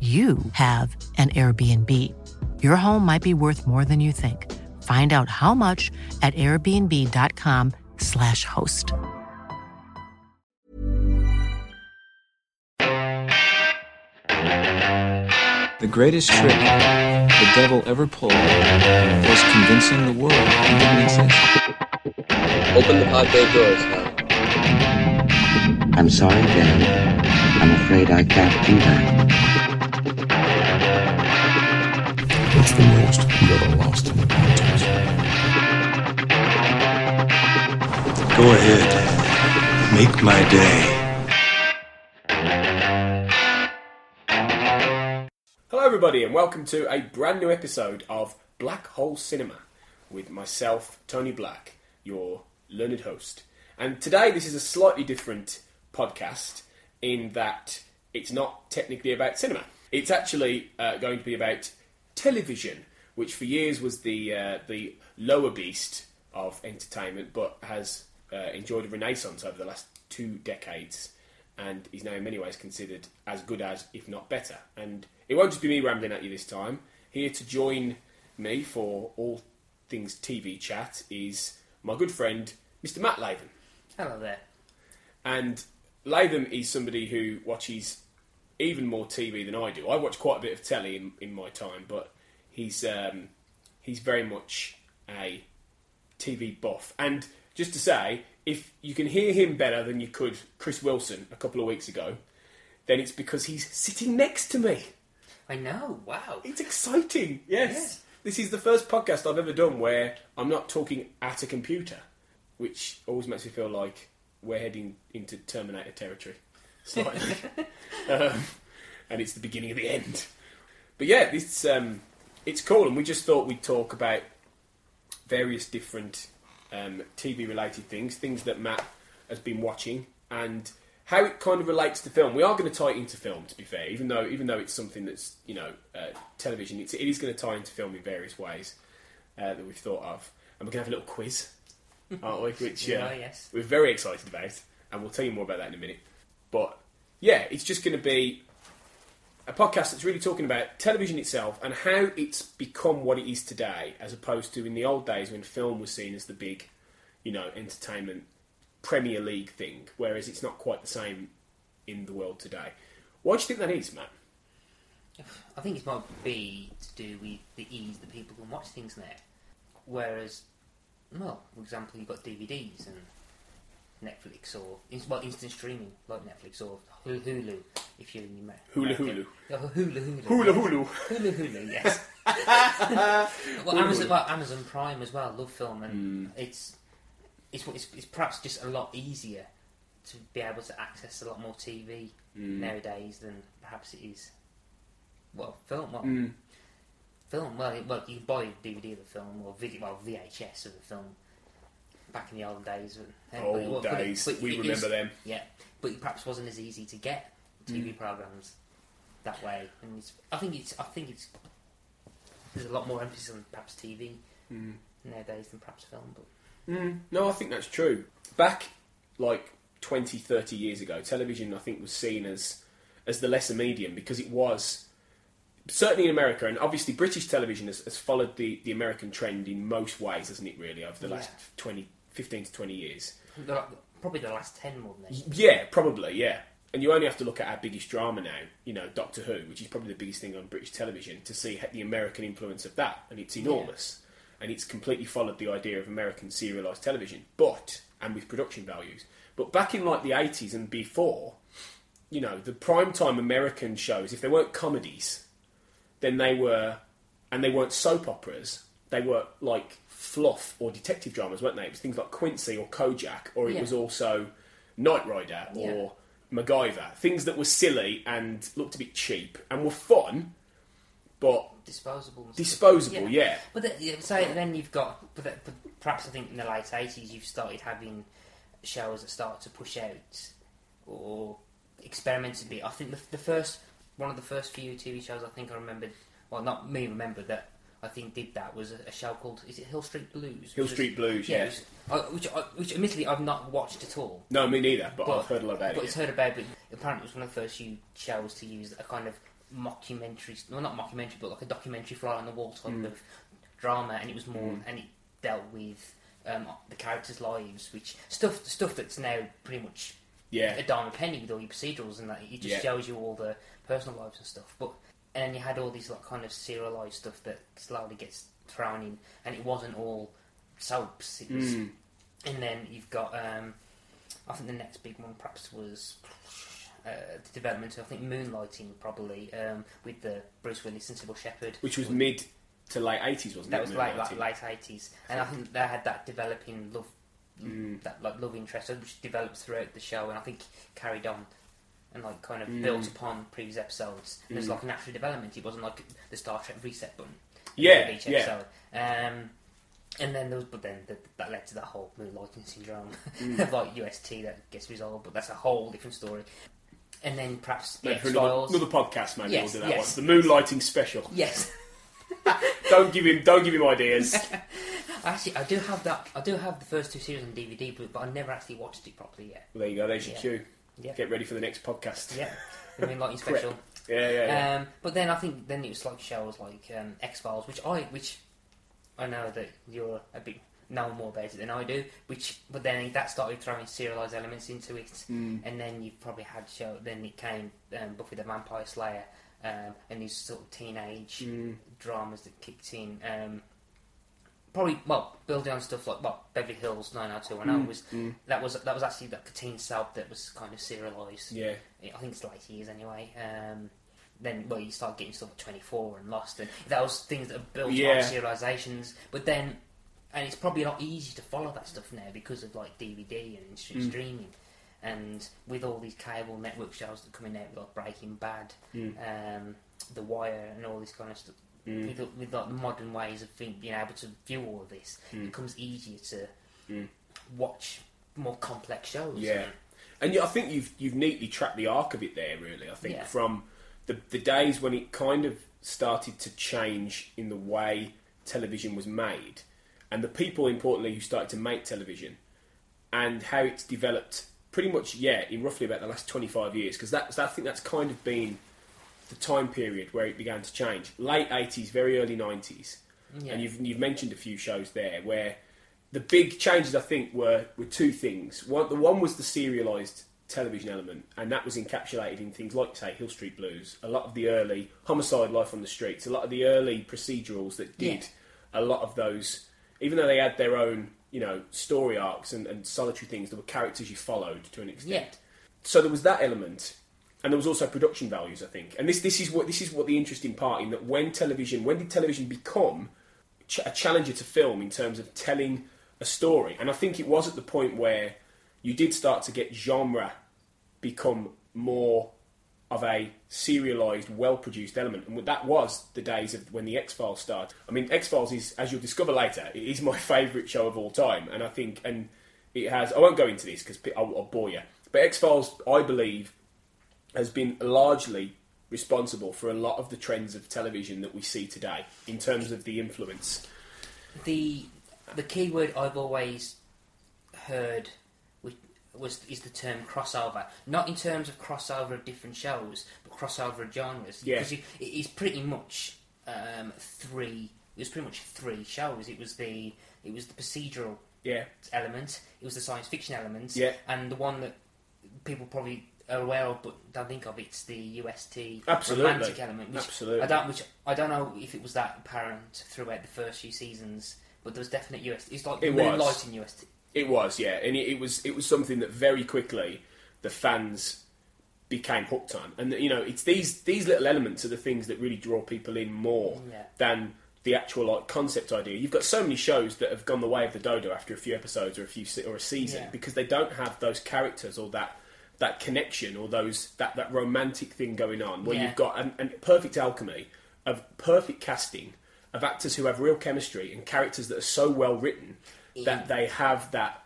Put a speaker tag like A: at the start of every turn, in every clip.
A: you have an Airbnb. Your home might be worth more than you think. Find out how much at airbnb.com/slash host.
B: The greatest trick the devil ever pulled was convincing the world he didn't exist.
C: Open the pod bay doors now.
D: I'm sorry, Dave. I'm afraid I can't do that.
E: The most lost in a contest?
F: Go ahead. Make my day.
G: Hello, everybody, and welcome to a brand new episode of Black Hole Cinema with myself, Tony Black, your learned host. And today, this is a slightly different podcast in that it's not technically about cinema. It's actually uh, going to be about television, which for years was the uh, the lower beast of entertainment, but has uh, enjoyed a renaissance over the last two decades, and is now in many ways considered as good as, if not better. And it won't just be me rambling at you this time. Here to join me for all things TV chat is my good friend, Mr. Matt Latham.
H: Hello there.
G: And Latham is somebody who watches even more TV than I do. I watch quite a bit of telly in, in my time, but he's um, he's very much a TV buff. And just to say, if you can hear him better than you could Chris Wilson a couple of weeks ago, then it's because he's sitting next to me.
H: I know. Wow.
G: It's exciting. Yes. This is the first podcast I've ever done where I'm not talking at a computer, which always makes me feel like we're heading into Terminator territory. Slightly. um, and it's the beginning of the end. But yeah, this um, it's cool, and we just thought we'd talk about various different um, TV related things, things that Matt has been watching, and how it kind of relates to film. We are going to tie it into film, to be fair, even though even though it's something that's you know uh, television, it's, it is going to tie into film in various ways uh, that we've thought of, and we're going to have a little quiz, aren't we? Which
H: Yeah,
G: uh,
H: yes.
G: we're very excited about, and we'll tell you more about that in a minute. But yeah, it's just going to be a podcast that's really talking about television itself and how it's become what it is today, as opposed to in the old days when film was seen as the big, you know, entertainment Premier League thing, whereas it's not quite the same in the world today. Why do you think that is, Matt?
H: I think it might be to do with the ease that people can watch things now. Whereas, well, for example, you've got DVDs and Netflix or well, instant streaming like Netflix or Hulu, if you're in America.
G: Hulu Hulu.
H: Oh, Hulu Hulu.
G: Hulu
H: yes.
G: Hulu.
H: Hulu Hulu. Yes. well,
G: Hulu
H: Amazon,
G: Hulu.
H: well, Amazon Prime as well. Love film, and
G: Hmm.
H: it's, it's it's it's perhaps just a lot easier to be able to access a lot more TV
G: Hmm.
H: nowadays than perhaps it is. Well, film. Well,
G: Hmm.
H: film. Well, it- well, you can buy a DVD of the film or video, well, VHS of the film. Back in the old days,
G: Old
H: but-
G: days.
H: but
G: We remember
H: is-
G: them.
H: Yeah, but it perhaps wasn't as easy to get TV
G: Mm.
H: programs that way. And it's, I think it's. I think it's. There's a lot more emphasis on perhaps TV
G: Mm.
H: nowadays than perhaps film. But
G: Mm, no, I think that's true. Back like 20, 30 years ago, television I think was seen as as the lesser medium because it was certainly in America and obviously British television has, has followed the, the American trend in most ways, hasn't it? Really over the last 20, 15 to twenty years.
H: the- probably the last ten more than that.
G: Yeah, probably. Yeah, and you only have to look at our biggest drama now, you know, Doctor Who, which is probably the biggest thing on British television, to see the American influence of that, and it's enormous, and it's completely followed the idea of American serialised television, but and with production values. But back in like the eighties and before, you know, the primetime American shows, if they weren't comedies, then they were, and they weren't soap operas, they were like fluff or detective dramas, weren't they? It was things like Quincy or Kojak, or it
H: Yeah.
G: was also Knight Rider or MacGyver. Things that were silly and looked a bit cheap and were fun, but
H: disposable.
G: disposable, yeah.
H: But the, so then you've got, but, the, but perhaps I think in the late eighties you've started having shows that start to push out or experiment a bit. I think the, the first one of the first few TV shows I think I remembered, well, not me remembered that. I think did that was a, a show called is it Hill Street Blues?
G: Hill Street Blues,
H: yeah,
G: yeah.
H: was- uh, which I- which admittedly I've not watched at all.
G: No, me neither, but, I've heard a lot about
H: But
G: it.
H: it's heard about, but apparently it was one of the first few shows to use a kind of mockumentary, well, not mockumentary, but like a documentary fly on the wall type
G: Mm.
H: of drama, and it was more,
G: Mm.
H: and it dealt with um, the characters' lives, which stuff stuff that's now pretty much
G: Yeah.
H: a dime a penny with all your procedurals and that. It just
G: Yeah.
H: shows you all the personal lives and stuff. But and then you had all these like kind of serialized stuff that slowly gets thrown in, and it wasn't all soaps. It was,
G: Mm.
H: and then you've got. Um, I think the next big one perhaps was uh, the development of I think Moonlighting probably um, with the Bruce Willis and Cybill Shepherd,
G: Which was mid to late eighties, wasn't
H: that
G: it?
H: was late like late eighties, and I think they had that developing love,
G: Mm.
H: that like love interest, which developed throughout the show, and I think carried on and like kind of
G: Mm.
H: built upon previous episodes. And There's
G: Mm.
H: like a natural development. It wasn't like the Star Trek reset button.
G: Yeah,
H: each
G: yeah.
H: episode. Um, and then there was, but then that, that led to that whole moonlighting syndrome
G: Mm.
H: of like UST that gets resolved, but that's a whole different story. And then perhaps the
G: another, another podcast, maybe
H: Yes,
G: we'll do that
H: yes.
G: one. The moonlighting special.
H: Yes.
G: don't give him, don't give him ideas.
H: Actually, I do have that. I do have the first two series on DVD, but, but I never actually watched it properly yet.
G: Well, there you go. There's your
H: Yeah.
G: cue.
H: Yeah.
G: Get ready for the next podcast.
H: Yeah, the Moonlighting
G: Prep.
H: special.
G: Yeah, yeah, yeah.
H: Um, but then I think then it was like shows like um, X Files, which I which I know that you're a bit know more about it than I do. Which but then that started throwing serialized elements into it,
G: Mm.
H: and then you've probably had show. Then it came um, Buffy the Vampire Slayer, um, and these sort of teenage
G: Mm.
H: dramas that kicked in. Probably well building on stuff like well Beverly Hills 90210
G: Mm,
H: was
G: mm.
H: that was that was actually a teen soap that was kind of serialized.
G: Yeah.
H: I think it's late years anyway. Um, then well you start getting stuff like 24 and Lost and that was things that are built
G: Yeah.
H: on serializations. But then and it's probably a lot easier to follow that stuff now because of like DVD and
G: Mm.
H: streaming. And with all these cable network shows that are coming out, like Breaking Bad,
G: Mm.
H: um, The Wire, and all this kind of stuff,
G: Mm.
H: with, with like the modern ways of being, being able to view all of this,
G: Mm.
H: it becomes easier to
G: Mm.
H: watch more complex shows.
G: Yeah, and yeah, I think you've you've neatly tracked the arc of it there. Really, I think
H: Yeah.
G: from the the days when it kind of started to change in the way television was made, and the people importantly who started to make television, and how it's developed. Pretty much, yeah, in roughly about the last twenty five years, because that's I think that's kind of been the time period where it began to change. Late eighties, very early nineties,
H: Yeah.
G: and you've you've mentioned a few shows there where the big changes I think were were two things. One, the one was the serialized television element, and that was encapsulated in things like say Hill Street Blues, a lot of the early Homicide, Life on the Streets, a lot of the early procedurals that did
H: Yeah.
G: a lot of those, even though they had their own you know story arcs and, and solitary things, there were characters you followed to an extent.
H: Yeah.
G: So there was that element, and there was also production values, I think. And this this is what this is what the interesting part in that when television when did television become ch- a challenger to film in terms of telling a story? And I think it was at the point where you did start to get genre become more of a serialized, well-produced element, and that was the days of when the X Files started. I mean, X Files is, as you'll discover later, it is my favourite show of all time, and I think, and it has. I won't go into this because I'll, I'll bore you. But X Files, I believe, has been largely responsible for a lot of the trends of television that we see today in terms of the influence.
H: the the key word I've always heard was, is the term crossover. Not in terms of crossover of different shows, but crossover of genres.
G: Yeah.
H: Because it is pretty much um, three. It was pretty much three shows. It was the it was the procedural
G: Yeah.
H: element. It was the science fiction element.
G: Yeah.
H: And the one that people probably are aware of, but don't think of. It's the UST
G: Absolutely.
H: romantic element. Which
G: Absolutely.
H: I don't. Which I don't know if it was that apparent throughout the first few seasons, but there was definite UST. It's like
G: It
H: UST.
G: It was, yeah, and it, it was it was something that very quickly the fans became hooked on, and you know, it's these these little elements are the things that really draw people in more
H: Yeah.
G: than the actual like concept idea. You've got so many shows that have gone the way of the dodo after a few episodes or a few se- or a season
H: Yeah.
G: because they don't have those characters or that that connection or those that that romantic thing going on where
H: Yeah.
G: you've got an, an perfect alchemy of perfect casting of actors who have real chemistry and characters that are so well written that mm. they have that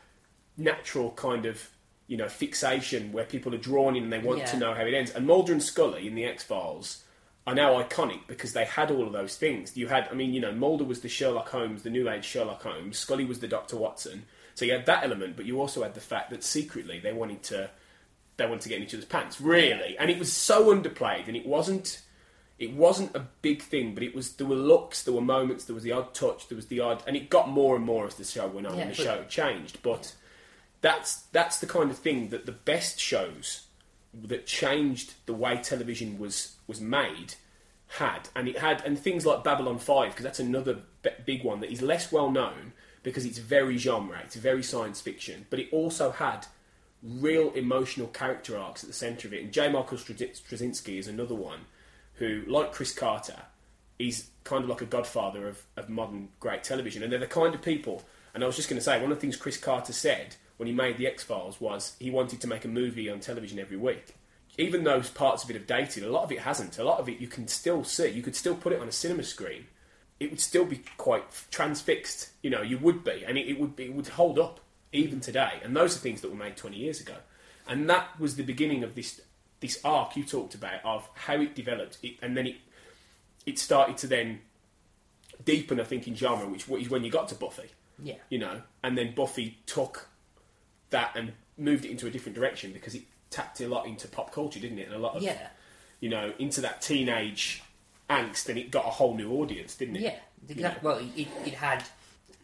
G: natural kind of you know fixation where people are drawn in and they want
H: Yeah.
G: to know how it ends. And Mulder and Scully in the X Files are now iconic because they had all of those things. You had, I mean, you know, Mulder was the Sherlock Holmes, the new age Sherlock Holmes. Scully was the Doctor Watson. So you had that element, but you also had the fact that secretly they wanted to they wanted to get in each other's pants, really. And it was so underplayed, and it wasn't it wasn't a big thing, but it was there were looks, there were moments, there was the odd touch, there was the odd, and it got more and more as the show went on
H: Yeah,
G: and the
H: but-
G: show changed. But that's that's the kind of thing that the best shows that changed the way television was was made had, and it had, and things like Babylon Five, because that's another b- big one that is less well known because it's very genre, it's very science fiction, but it also had real emotional character arcs at the centre of it. And J. Michael Straczynski is another one who, like Chris Carter, is kind of like a godfather of, of modern great television. And they're the kind of people. And I was just going to say, one of the things Chris Carter said when he made the X Files was he wanted to make a movie on television every week. Even though parts of it have dated, a lot of it hasn't. A lot of it you can still see. You could still put it on a cinema screen. It would still be quite transfixed. You know, you would be, and it, it would be, it would hold up even today. And those are things that were made 20 years ago. And that was the beginning of this this arc you talked about of how it developed, it, and then it it started to then deepen, I think, in genre, which is when you got to Buffy.
H: Yeah.
G: You know, and then Buffy took that and moved it into a different direction because it tapped a lot into pop culture, didn't it? And a lot of,
H: Yeah.
G: you know, into that teenage angst, and it got a whole new audience, didn't it?
H: Yeah, exactly. Well, it, it had,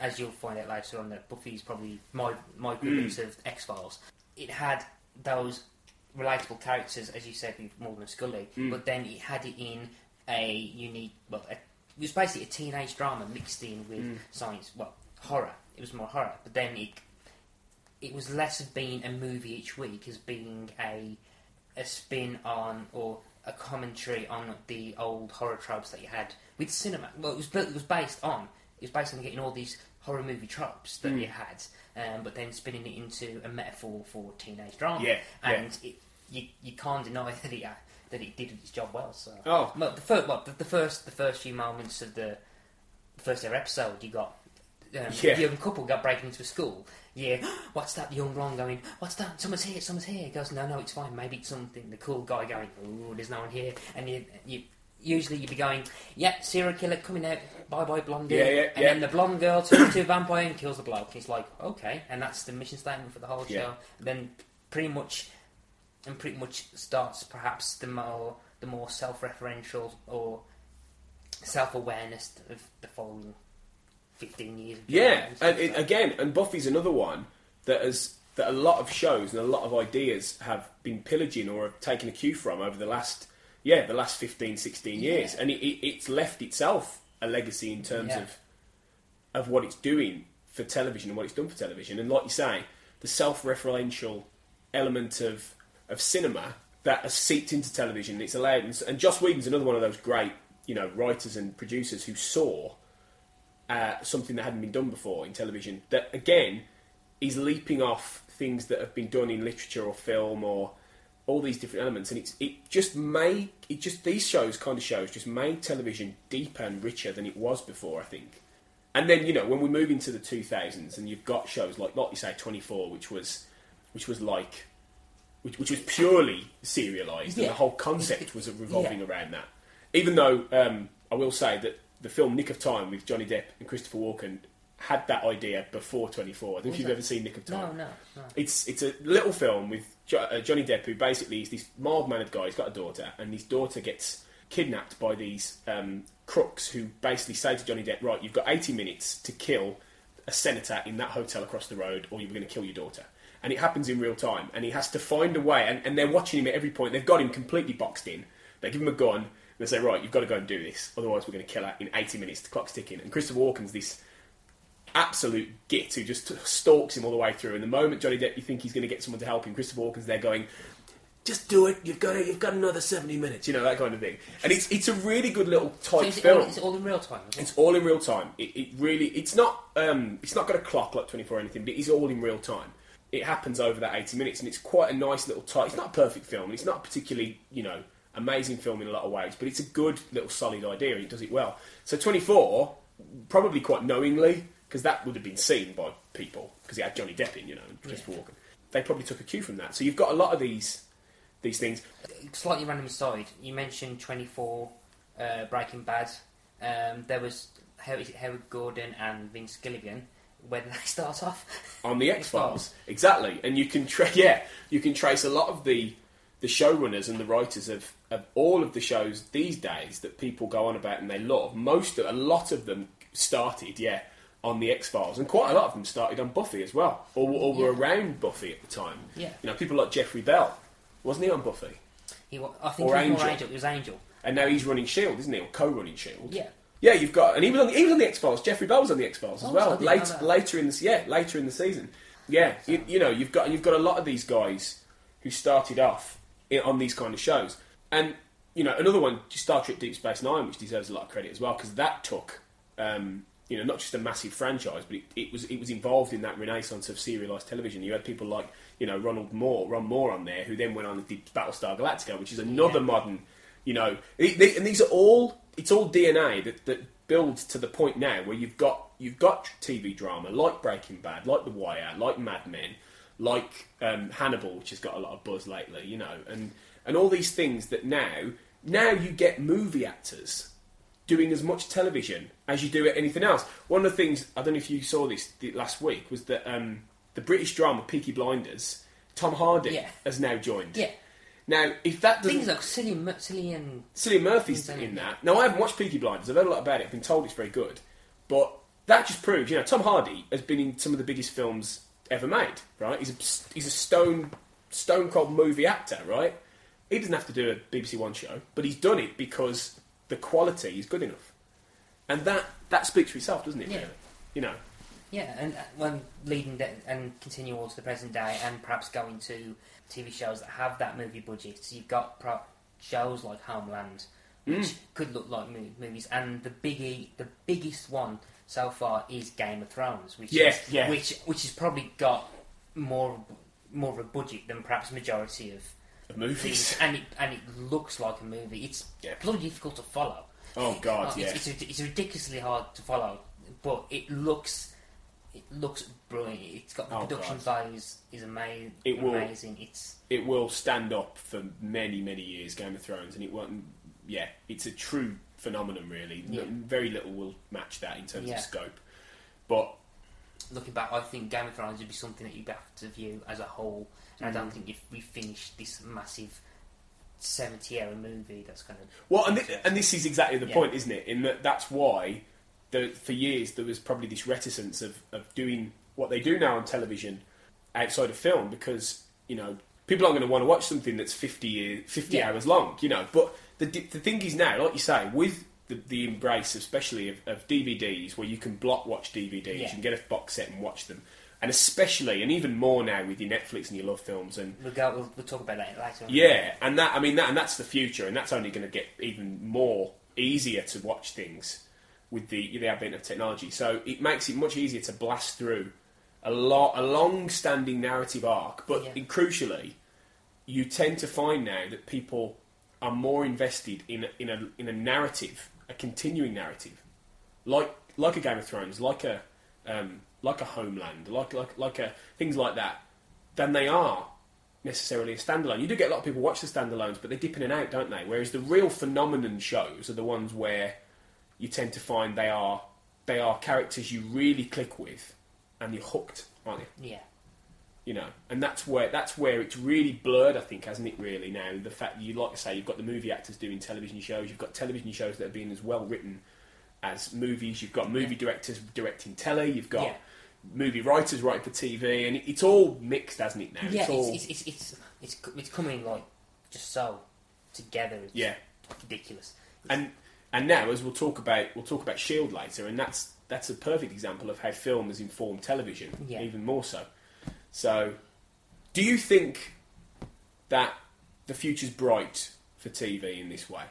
H: as you'll find out later on, that Buffy's probably my my equivalent mm. of X Files. It had those relatable characters, as you said, with Mulder and Scully, mm. but then it had it in a unique. Well, a, it was basically a teenage drama mixed in with mm. science. Well, horror. It was more horror, but then it it was less of being a movie each week as being a a spin on or a commentary on the old horror tropes that you had with cinema. Well, it was bu- it was based on it was based on getting all these horror movie tropes that you had, um, but then spinning it into a metaphor for teenage drama.
G: Yeah,
H: and It, you you can't deny that it uh, that it did its job well. So
G: Oh.
H: well, the first well, the, the first the first few moments of the first ever episode, you got um,
G: Yeah.
H: the young couple got breaking into a school. Yeah, what's that? The young blonde going, what's that? Someone's here, someone's here. He goes, no, no, it's fine. Maybe it's something. The cool guy going, oh, there's no one here. And you, you usually you'd be going, yeah, serial killer coming out. Bye bye, blonde.
G: Yeah, yeah,
H: and
G: yeah.
H: then the blonde girl turns into a vampire and kills the bloke. It's like, okay, and that's the mission statement for the whole show.
G: Yeah.
H: Then pretty much, and pretty much starts perhaps the more the more self-referential or self-awareness of the following fifteen years. of
G: Yeah, and it, again, and Buffy's another one that has that a lot of shows and a lot of ideas have been pillaging or have taken a cue from over the last yeah the last 15, 16 years,
H: Yeah.
G: and it, it, it's left itself a legacy in terms
H: Yeah.
G: of of what it's doing for television and what it's done for television. And like you say, the self-referential element of of cinema that has seeped into television. It's allowed, and, and Joss Whedon's another one of those great you know writers and producers who saw uh, something that hadn't been done before in television. That again is leaping off things that have been done in literature or film or all these different elements, and it's it just made it just these shows kind of shows just made television deeper and richer than it was before. I think. And then you know when we move into the 2000s, and you've got shows like, like you say, 24, which was, which was like, which, which was purely serialized, and the whole concept was revolving
H: Yeah.
G: around that. Even though um, I will say that the film Nick of Time with Johnny Depp and Christopher Walken had that idea before 24. I don't know if you've ever seen Nick of Time.
H: No, no, no.
G: It's it's a little film with jo- uh, Johnny Depp, who basically is this mild mannered guy. He's got a daughter, and his daughter gets kidnapped by these um, crooks who basically say to Johnny Depp, "Right, you've got 80 minutes to kill a senator in that hotel across the road, or you're going to kill your daughter." and it happens in real time, and he has to find a way, and, and they're watching him at every point. They've got him completely boxed in. They give him a gun. and They say, right, you've got to go and do this, otherwise we're going to kill her in 80 minutes. The clock's ticking. And Christopher Walken's this absolute git who just stalks him all the way through. And the moment Johnny Depp, you think he's going to get someone to help him, Christopher Walken's there going, just do it. You've got to, you've got another 70 minutes. You know that kind of thing. And it's it's a really good little
H: So
G: tight
H: it's,
G: film.
H: all, it's all in real time. It?
G: It's all in real time. It, it really, it's not, um, it's not got a clock like twenty four or anything, but it's all in real time. It happens over that eighty minutes, and it's quite a nice little tight. It's not a perfect film, and it's not particularly, you know, amazing film in a lot of ways, but it's a good little solid idea, and it does it well. So twenty four, probably quite knowingly, because that would have been seen by people because it had Johnny Depp in, you know, and Christopher Walken. They probably took a cue from that. So you've got a lot of these these things.
H: Slightly random aside, you mentioned 24, uh, Breaking Bad. Um, there was Howard Gordon and Vince Gilligan. Where did they start off?
G: on the X Files. Exactly, and you can tra- yeah, you can trace a lot of the the showrunners and the writers of, of all of the shows these days that people go on about and they love. Most of a lot of them started yeah on the X Files, and quite a lot of them started on Buffy as well, or, or were
H: Yeah.
G: around Buffy at the time.
H: Yeah.
G: you know, people like Jeffrey Bell, wasn't he on Buffy?
H: He, I think
G: Or
H: it was more
G: Angel.
H: Angel. It was Angel.
G: And now he's running Shield, isn't he, or co-running Shield?
H: Yeah.
G: Yeah, you've got, and even on the, even on the X Files, Jeffrey Bell was on the X Files as
H: Oh,
G: well.
H: I didn't know
G: Late,
H: that.
G: later in the yeah, later in the season. Yeah, you, you know, you've got you've got a lot of these guys who started off in, on these kind of shows, and you know, another one, Star Trek Deep Space Nine, which deserves a lot of credit as well, because that took. Um, you know, not just a massive franchise, but it, it was it was involved in that renaissance of serialised television. You had people like you know Ronald Moore, Ron Moore on there, who then went on and did Battlestar Galactica, which is another modern you know, it- they- and these are all it's all DNA that, that builds to the point now where you've got you've got TV drama like Breaking Bad, like The Wire, like Mad Men, like um, Hannibal, which has got a lot of buzz lately, you know, and and all these things that now now you get movie actors doing as much television as you do at anything else. One of the things I don't know if you saw this last week was that um, the British drama Peaky Blinders, Tom Hardy
H: Yeah.
G: has now joined.
H: Yeah.
G: Now, if that doesn't
H: Things like Cillian, Mur- Cillian
G: Cillian Murphy's in that. Now, I haven't watched Peaky Blinders. I've heard a lot about it. I've been told it's very good. But that just proves, you know, Tom Hardy has been in some of the biggest films ever made, right? He's a, he's a stone, stone cold movie actor, right? He doesn't have to do a BBC One show, but he's done it because the quality is good enough. And that, that speaks for itself, doesn't it,
H: Yeah.
G: really? You know?
H: Yeah, and uh, when leading de- and continue on to the present day, and perhaps going to TV shows that have that movie budget. So you've got pro- shows like Homeland, which
G: Mm.
H: could look like mo- movies, and the biggie, the biggest one so far is Game of Thrones, which
G: Yeah,
H: is,
G: yeah.
H: which which has probably got more more of a budget than perhaps majority Of
G: movies.
H: and it and it looks like a movie. It's bloody difficult to follow.
G: Oh, God,
H: it's,
G: yeah.
H: it's, it's ridiculously hard to follow, but it looks it looks brilliant. It's got the
G: Oh,
H: production
G: God.
H: value is, is ama-
G: It will-
H: amazing. It's
G: it will stand up for many, many years. Game of Thrones, and it won't. Yeah, it's a true phenomenon. Really,
H: Yeah.
G: Very little will match that in terms
H: Yeah.
G: of scope. But
H: looking back, I think Game of Thrones would be something that you'd have to view as a whole. And I don't think if we finish this massive seventy-hour movie, that's going to
G: well, and, thi- and this is exactly the
H: Yeah.
G: point, isn't it? In that that's why, the, for years there was probably this reticence of, of doing what they do now on television outside of film because you know people aren't going to want to watch something that's 50, year, 50
H: Yeah.
G: hours long, you know. But the, the thing is now, like you say, with the, the embrace, especially of, of DVDs, where you can block watch DVDs, you
H: Yeah.
G: can get a box set and watch them, and especially, and even more now with your Netflix and your love films and
H: we'll go. We'll, we'll talk about that later. on.
G: yeah, and that I mean that and that's the future, and that's only going to get even more easier to watch things with the the advent of technology. So it makes it much easier to blast through a lot a long-standing narrative arc, but
H: Yeah.
G: crucially, you tend to find now that people are more invested in a, in a in a narrative, a continuing narrative, like like a Game of Thrones, like a um, like a Homeland, like like like a things like that, than they are necessarily a standalone. You do get a lot of people watch the standalones, but they dip in and out, don't they? Whereas the real phenomenon shows are the ones where you tend to find they are they are characters you really click with, and you're hooked, aren't you?
H: Yeah.
G: You know, and that's where that's where it's really blurred. I think, hasn't it? Really now, the fact that you like to say you've got the movie actors doing television shows, you've got television shows that are being as well written as movies. You've got movie directors directing telly. You've got
H: Yeah.
G: Movie writers writing for TV, and it's all mixed, hasn't it? Now,
H: yeah,
G: it's all
H: it's, it's, it's, it's, it's, it's coming like just so together. It's
G: Yeah.
H: ridiculous.
G: and and now as we'll talk about we'll talk about Shield later, and that's that's a perfect example of how film has informed television,
H: Yeah.
G: even more so. So, do you think that the future's bright for TV in this way?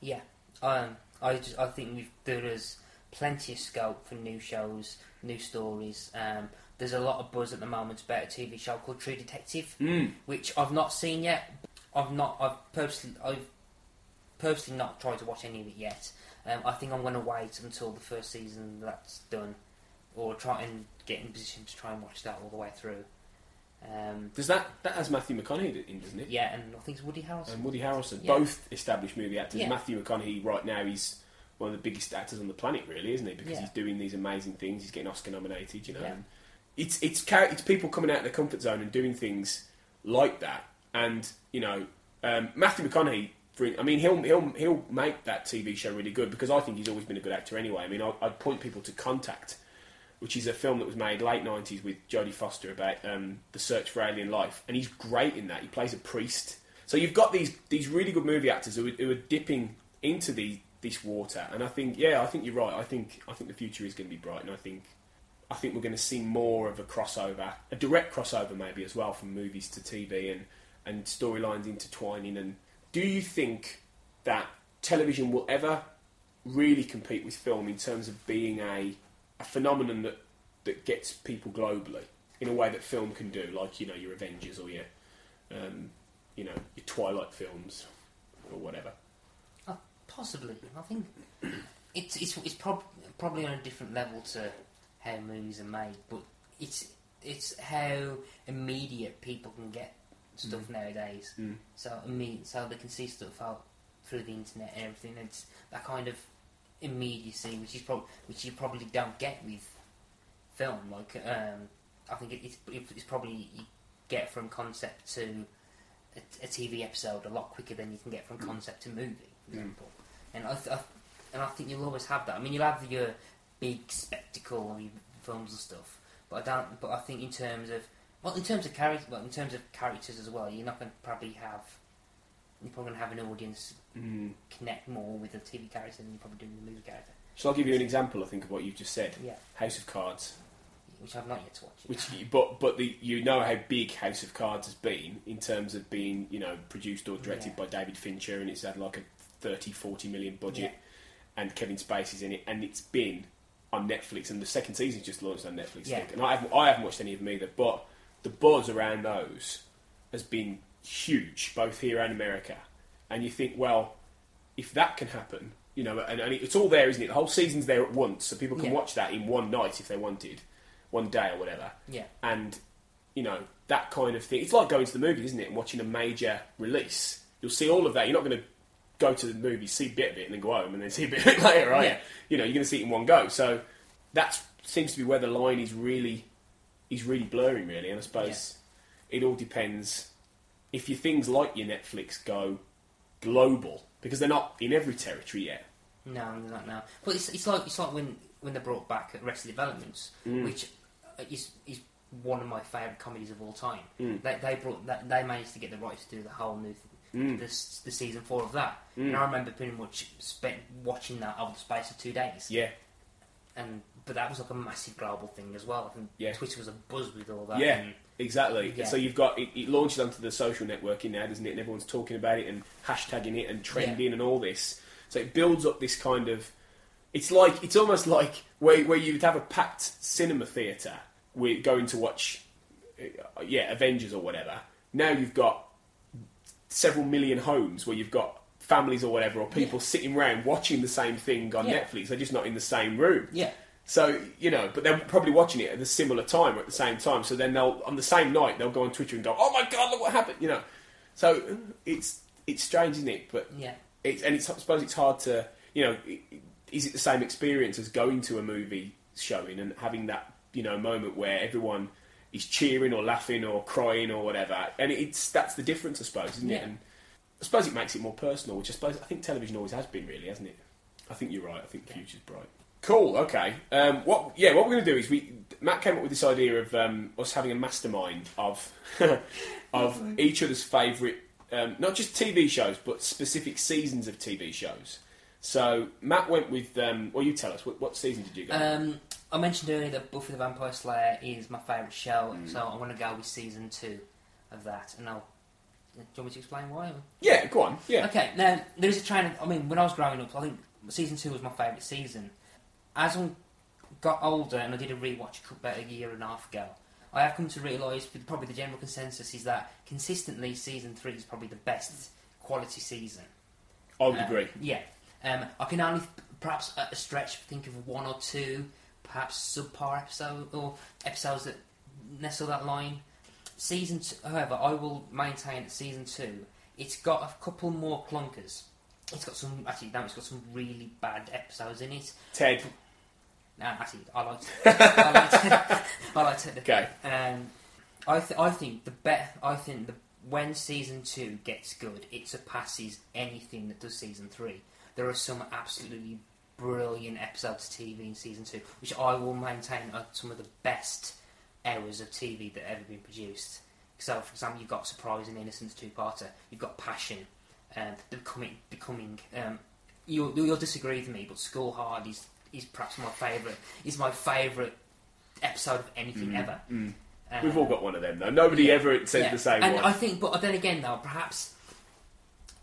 H: Yeah, um, I just I think we've, there is plenty of scope for new shows, new stories. Um, there's a lot of buzz at the moment about a TV show called True Detective,
G: Mm.
H: which I've not seen yet. I've not. I've purposely. I've purposely not tried to watch any of it yet. Um, I think I'm going to wait until the first season that's done, or try and get in position to try and watch that all the way through. Um,
G: Does that that has Matthew McConaughey in, doesn't it?
H: yeah, and I think it's Woody Harrelson.
G: and Woody Harrelson,
H: Yeah.
G: both established movie actors.
H: Yeah.
G: Matthew McConaughey, right now, he's one of the biggest actors on the planet, really, isn't he? Because
H: Yeah.
G: he's doing these amazing things. He's getting Oscar nominated, you know.
H: Yeah.
G: It's it's it's people coming out of their comfort zone and doing things like that. And you know, um, Matthew McConaughey. For, I mean, he'll he'll he'll make that TV show really good because I think he's always been a good actor anyway. I mean, I, I'd point people to Contact, which is a film that was made late nineties with Jodie Foster about um, the search for alien life, and he's great in that. He plays a priest. So you've got these these really good movie actors who are, who are dipping into the this water, and I think yeah, I think you're right. I think I think the future is going to be bright, and I think I think we're going to see more of a crossover, a direct crossover maybe as well from movies to TV and and storylines intertwining. And do you think that television will ever really compete with film in terms of being a a phenomenon that that gets people globally in a way that film can do, like you know your Avengers or your um, you know your Twilight films or whatever.
H: Possibly. I think it's it's it's prob- probably on a different level to how movies are made, but it's it's how immediate people can get stuff nowadays.
G: Mm.
H: So imme- so they can see stuff out through the internet and everything. It's that kind of immediacy, which is prob- which you probably don't get with film. Like um, I think it, it's it's probably you get from concept to a, a TV episode a lot quicker than you can get from concept to movie, for example. And I, th- I and I think you'll always have that. I mean, you'll have your big spectacle I mean, films and stuff, but I don't. But I think in terms of well, in terms of character, well, in terms of characters as well, you're not going to probably have. You're probably going to have an audience
G: Mm.
H: connect more with the TV character than you probably do with the movie character,
G: Shall I'll give you an example? I think of what you've just said.
H: Yeah.
G: House of Cards.
H: which I've not yet to watch.
G: Which, but but the you know how big House of Cards has been in terms of being you know produced or directed
H: Yeah.
G: by David Fincher, and it's had like a 30, 40 million budget,
H: Yeah.
G: and Kevin Spacey's in it, and it's been on Netflix, and the second season's just launched on Netflix.
H: Yeah.
G: think. and I haven't I haven't watched any of them either, but the buzz around those has been huge, both here and America, and you think, well, if that can happen, you know, and, and it's all there, isn't it? The whole season's there at once, so people can
H: Yeah.
G: watch that in one night if they wanted, one day or whatever
H: Yeah.
G: and you know that kind of thing. It's like going to the movies, isn't it? And watching a major release. You'll see all of that. You're not going to go to the movie, see a bit of it, and then go home and then see a bit of it later, right?
H: Yeah.
G: You know, you're going to see it in one go. So that seems to be where the line is really is really blurring, really. And I suppose it all depends if your things like your Netflix go global because they're not in every territory yet.
H: No, they're not now. But it's, it's like it's like when when they brought back Arrested Development,
G: Mm.
H: which is is one of my favourite comedies of all time.
G: Mm.
H: They they brought that they managed to get the rights to do the whole new
G: Mm.
H: this the season four of that,
G: Mm.
H: and I remember pretty much spent watching that over the space of two days.
G: Yeah,
H: And but that was like a massive global thing as well. I think
G: Yeah.
H: Twitter was a buzz with all that.
G: Yeah,
H: and-
G: exactly.
H: Yeah.
G: So you've got it, it launches onto the social networking now, doesn't it? And everyone's talking about it and hashtagging it and trending and all this. So it builds up this kind of. It's like it's almost like where where you'd have a packed cinema theatre, we're going to watch, uh, yeah, Avengers or whatever. Now you've got several million homes where you've got families or whatever, or people sitting around watching the same thing on
H: Yeah.
G: Netflix. They're just not in the same room.
H: Yeah.
G: So you know, but they're probably watching it at a similar time or at the same time. So then they'll on the same night they'll go on Twitter and go, "Oh my god, look what happened!" You know. So it's it's strange, isn't it? But
H: Yeah.
G: it's and it's I suppose it's hard to you know, is it the same experience as going to a movie showing and having that you know moment where everyone is cheering or laughing or crying or whatever, and it's that's the difference, I suppose, isn't it? And I suppose it makes it more personal, which I suppose I think television always has been, really, hasn't it? I think you're right. I think the future's bright. Cool. Okay. Um, what? Yeah. What we're going to do is we Matt came up with this idea of um, us having a mastermind of of each other's favourite, um, not just TV shows, but specific seasons of TV shows. So Matt went with. Um, well, you tell us what, what season did you go?
H: Um, I mentioned earlier that Buffy the Vampire Slayer is my favourite show,
G: Mm.
H: so I want to go with season two of that. And I'll. Do you want me to explain why?
G: yeah. Go on. Yeah.
H: Okay, now there is a train of. I mean, when I was growing up, I think season two was my favourite season. As I got older and I did a rewatch about a year and a half ago, I have come to realise probably the general consensus is that consistently season three is probably the best quality season.
G: I would
H: Uh,
G: agree.
H: Yeah, um, I can only perhaps at a stretch think of one or two, perhaps subpar episode or episodes that nestle that line. Season, two, however, I will maintain that season two. It's got a couple more clunkers. It's got some actually, no, it's got some really bad episodes in it.
G: Ted.
H: No, actually, I like. I like. I like. Ted.
G: Okay.
H: Um, I th- I think the bet. I think the when season two gets good, it surpasses anything that does season three. There are some absolutely brilliant episodes of TV in season two, which I will maintain are some of the best hours of TV that ever been produced. So, for example, you've got Surprise and Innocence two-parter. You've got Passion, and becoming becoming. Um, you'll, you'll disagree with me, but School Hard is is perhaps my favourite. Is my favourite episode of anything
G: Mm,
H: ever.
G: mm.
H: Uh,
G: We've all got one of them though. Nobody
H: yeah,
G: ever says
H: yeah.
G: the same
H: and
G: one.
H: I think, but then again, though, perhaps,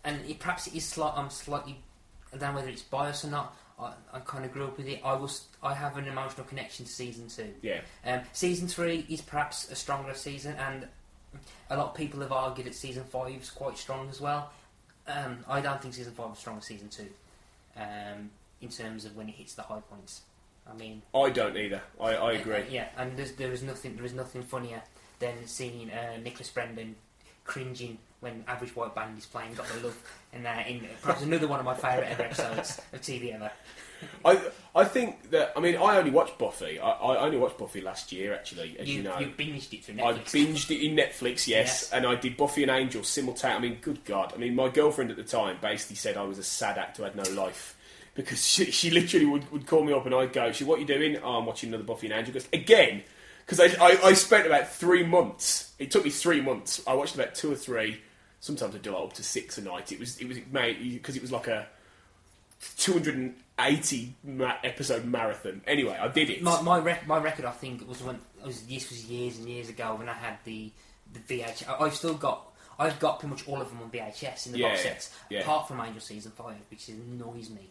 H: and it, perhaps it is slight. I'm slightly. I don't know whether it's biased or not. I, I kind of grew up with it. I was. I have an emotional connection to season two.
G: Yeah.
H: Um, season three is perhaps a stronger season, and a lot of people have argued that season five is quite strong as well. Um, I don't think season five is strong as season two, um, in terms of when it hits the high points. I mean,
G: I don't either. I, I agree.
H: uh, yeah, and there's, there is nothing there is nothing funnier than seeing uh, Nicholas Brendon cringing when Average White Band is playing "Got the Love," and uh, in perhaps another one of my favourite ever episodes of TV ever.
G: I I think that I mean I only watched Buffy. I, I only watched Buffy last year actually, as you,
H: You,
G: know.
H: you binged it through
G: I binged it in Netflix, yes, and I did Buffy and Angel simultaneously. I mean, good God! I mean, my girlfriend at the time basically said I was a sad actor who had no life because she, she literally would, would call me up and I'd go, "She, what are you doing?" Oh, I'm watching another Buffy and Angel. Goes again because I, I I spent about three months. It took me three months. I watched about two or three. Sometimes I'd do up to six a night. It was it was made because it was like a 280 ma- episode marathon. Anyway, I did it.
H: My my, rec- my record, I think, was when was this was years and years ago when I had the the VHS. I, I've still got. I've got pretty much all of them on VHS in the box
G: Yeah,
H: sets,
G: yeah.
H: apart from Angel season five, which annoys me.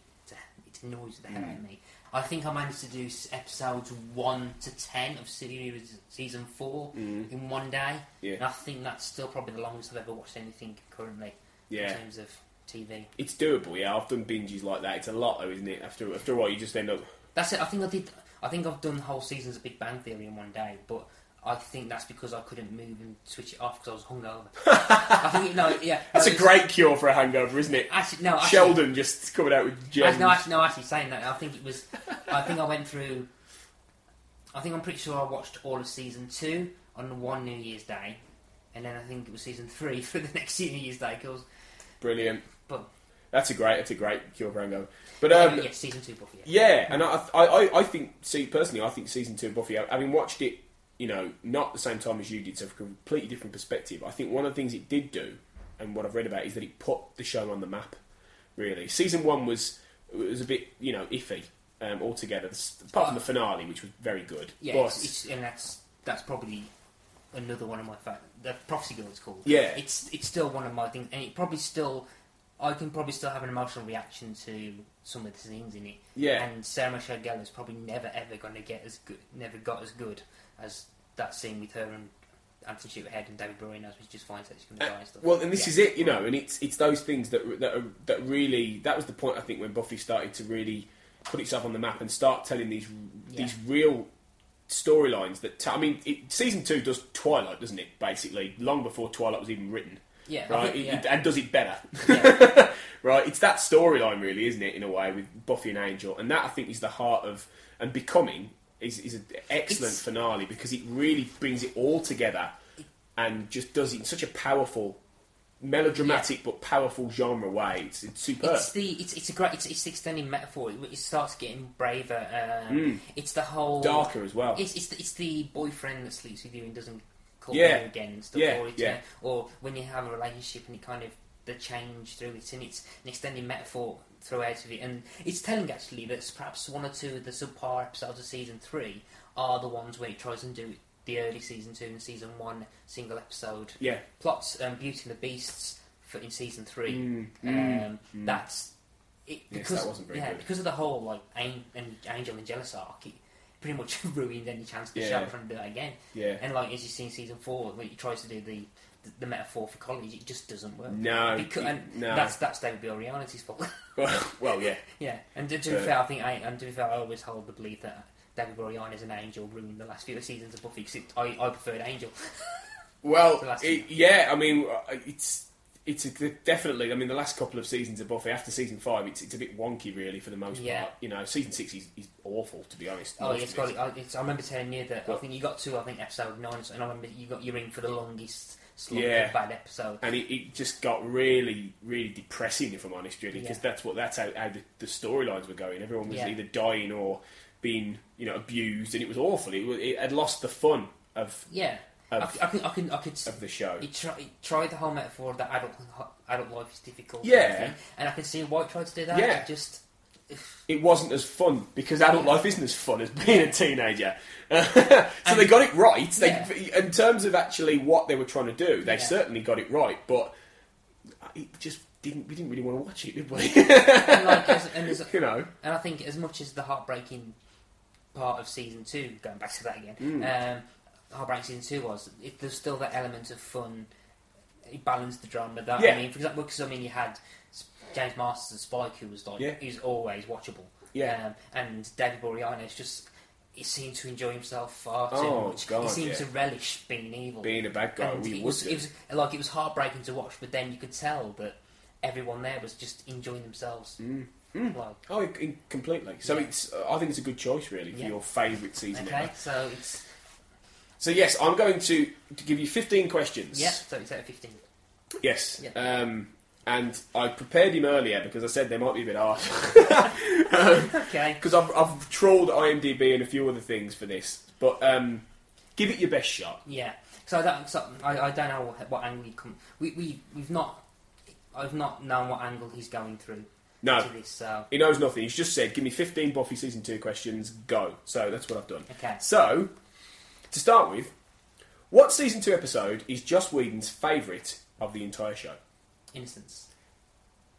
H: It annoys the hell out of
G: Mm.
H: me. I think I managed to do episodes one to ten of series season four
G: Mm.
H: in one day.
G: Yeah.
H: And I think that's still probably the longest I've ever watched anything currently
G: Yeah.
H: in terms of TV.
G: It's doable, yeah. I've done binges like that. It's a lot, though, isn't it? After after a while, you just end up.
H: That's it. I think I did. I think I've done whole seasons of Big Bang Theory in one day, but I think that's because I couldn't move and switch it off because I was hungover. I think no, yeah.
G: That's
H: no,
G: a great cure for a hangover, isn't it?
H: Actually, no. Actually,
G: Sheldon just coming out with gems.
H: No, actually, no. Actually, saying that, I think it was. I think I went through. I think I'm pretty sure I watched all of season two on one New Year's Day, and then I think it was season three for the next New Year's Day. Cause,
G: Brilliant.
H: but
G: That's a great. That's a great cure for hangover. But um,
H: yeah, season two Buffy. Yeah.
G: yeah, and I, I, I- I think, see, personally, I think season two of Buffy, having watched it, you know, not the same time as you did, so from a completely different perspective. I think one of the things it did do, and what I've read about, is that it put the show on the map. Really, season one was was a bit, you know, iffy um, altogether. Apart from the finale, which was very good.
H: Yeah,
G: but
H: it's, it's, and that's that's probably another one of my fa The Prophecy Girl, it's called.
G: Yeah.
H: it's it's still one of my things, and it probably still. I can probably still have an emotional reaction to some of the scenes in it.
G: Yeah.
H: And Sarah Michelle Gellar is probably never ever going to get as good, never got as good as that scene with her and Anthony Stewart Head and David Boreanaz, which just finds out she's going uh, to die and stuff.
G: Well, and this
H: Yeah.
G: is it, you know, and it's it's those things that that are, that really that was the point I think when Buffy started to really put itself on the map and start telling these these real storylines that t- I mean, it, season two does Twilight, doesn't it? Basically, long before Twilight was even written.
H: Yeah,
G: right,
H: think- yeah.
G: it- and does it better. right, it's that storyline, really, isn't it? In a way, with Buffy and Angel, and that I think is the heart of and becoming is is an excellent
H: It's-
G: finale because it really brings it all together and just does it in such a powerful melodramatic but powerful genre way. It's, it's superb.
H: It's the it's, it's a great it's, it's the extending metaphor. It, it starts getting braver. Um,
G: Mm.
H: It's the whole
G: Darker as well.
H: It's it's the, it's the boyfriend that sleeps with you and doesn't call
G: Yeah.
H: you again and stuff.
G: Yeah,
H: or, it's,
G: yeah.
H: uh, or when you have a relationship and it kind of the change through it, and it's an extending metaphor throughout of it. And it's telling actually that perhaps one or two of the subpar episodes of season three are the ones where it tries and do the early season two and season one single episode
G: Yeah.
H: plots. Um, Beauty and the Beasts for in season three.
G: Mm,
H: um,
G: mm, mm.
H: That's it,
G: Yes,
H: because
G: that wasn't very
H: yeah,
G: good.
H: because of the whole like Angel and Jealous arc. It pretty much ruined any chance the
G: Yeah.
H: show to do that again.
G: Yeah.
H: And like as you see in season four, when he tries to do the the, metaphor for college, it just doesn't work.
G: No,
H: because, and
G: no.
H: that's that's David Boreanaz's fault.
G: well, well, yeah.
H: yeah, and to, to be fair, I think I and to be fair, I always hold the belief that David Boreanaz and Angel ruined the last few seasons of Buffy. Cause it, I I preferred Angel.
G: Well, it, yeah, I mean, uh, it's it's a, definitely. I mean, the last couple of seasons of Buffy after season five, it's, it's a bit wonky, really, for the most
H: Yeah.
G: part. You know, season six is, is awful, to be honest.
H: Oh, it's
G: of it.
H: got. I, it's, I remember telling you that I think you got to I think episode nine, and I remember you got you're in for the longest
G: Yeah.
H: bad episode.
G: and it, it just got really, really depressing, if I'm honest, really, because
H: Yeah.
G: that's what that's how, how the, the storylines were going. Everyone was
H: Yeah.
G: either dying or being, you know, abused, and it was awful. It, it had lost the fun of
H: Yeah,
G: Of-
H: I, I can, I can, I could.
G: of the show.
H: It, try, it tried the whole metaphor that adult adult life is difficult.
G: Yeah.
H: and I can see why it tried to do that.
G: Yeah.
H: It just
G: it wasn't as fun because adult life isn't as fun as being a teenager. so they got it right. They,
H: Yeah.
G: In terms of actually what they were trying to do, they
H: Yeah.
G: certainly got it right. But it just didn't. We didn't really want to watch it, did we?
H: and like, as, and as,
G: you know.
H: and I think as much as the heartbreaking part of season two, going back to that again,
G: Mm.
H: um, heartbreaking season two was it, there's still that element of fun. It balanced the drama. That
G: Yeah.
H: I mean, for example, because I mean, you had James Marsters and Spike, who was like,
G: Yeah.
H: he's always watchable.
G: Yeah.
H: um, and David Boreanaz just. He seemed to enjoy himself far too
G: Oh,
H: much.
G: God,
H: he seemed
G: yeah.
H: to relish being evil,
G: Being a bad guy,
H: And
G: we
H: it was,
G: do.
H: it was like it was heartbreaking to watch, but then you could tell that everyone there was just enjoying themselves. Mm. Like, mm.
G: Oh, in- in- completely. So
H: Yeah.
G: it's. Uh, I think it's a good choice, really, for
H: Yeah.
G: your favourite season
H: okay,
G: ever.
H: so it's
G: So yes, I'm going to, to give you 15 questions.
H: yeah, so it's of fifteen.
G: Yes.
H: Yeah.
G: Um, and I prepared him earlier because I said they might be a bit hard.
H: Okay,
G: Because I've, I've trawled IMDb and a few other things for this. But um, give it your best shot.
H: yeah. So I don't, so I, I don't know what, what angle you come. We we we've not. I've not known what angle he's going through
G: No.
H: to this. So
G: He knows nothing. He's just said, give me 15 Buffy Season 2 questions, go. So that's what I've done.
H: Okay.
G: So, to start with, what Season 2 episode is Joss Whedon's favourite of the entire show?
H: Innocence.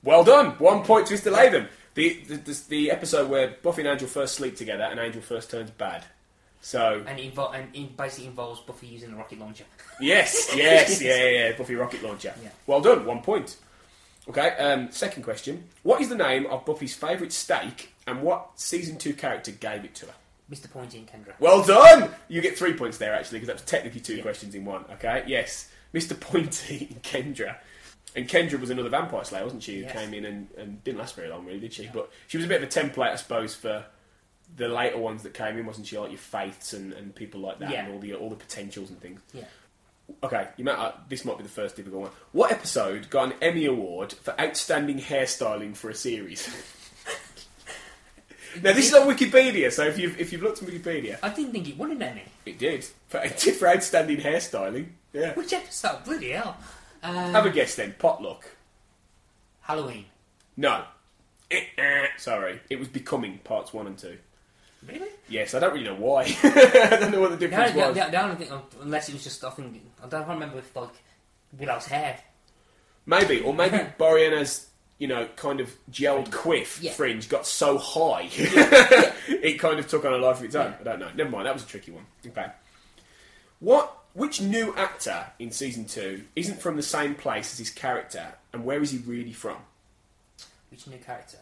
G: Well done! One point to Mr. Latham. The, the, the, the episode where Buffy and Angel first sleep together and Angel first turns bad. So,
H: And it, invo- and it basically involves Buffy using a rocket launcher.
G: yes, yes, yeah, yeah, yeah, Buffy Rocket Launcher.
H: Yeah.
G: Well done, one point. Okay, um, second question. What is the name of Buffy's favourite steak and what Season 2 character gave it to her?
H: Mr. Pointy and Kendra.
G: Well done! You get three points there, actually, because that was technically two questions in one. Okay, yes. Mr. Pointy and Kendra. And Kendra was another vampire slayer, wasn't she? Who
H: Yes.
G: came in and, and didn't last very long, really, did she? But she was a bit of a template, I suppose, for the later ones that came in, wasn't she? Like your Faiths and, and people like that,
H: Yeah.
G: and all the all the potentials and things.
H: Yeah.
G: Okay, you might, uh, this might be the first difficult one. What episode got an Emmy Award for outstanding hairstyling for a series? now this is on Wikipedia, so if you've if you've looked on Wikipedia,
H: I didn't think it won an Emmy.
G: it did for, for outstanding hairstyling. Yeah.
H: Which episode? Bloody hell. Um,
G: Have a guess then. Potluck.
H: Halloween.
G: No. Eh, eh, sorry, it was Becoming parts one and two.
H: Really?
G: Yes, I don't really know why. I don't know what the difference
H: the,
G: was.
H: the, the only thing, unless it was just, I think, I don't remember if, like, Willow's hair.
G: Maybe, or maybe Boreanaz's, you know, kind of gelled quiff
H: Yeah.
G: fringe got so high, it kind of took on a life of its own. I don't know. Never mind, that was a tricky one. Okay. What? Which new actor in season two isn't from the same place as his character, and where is he really from?
H: Which new character?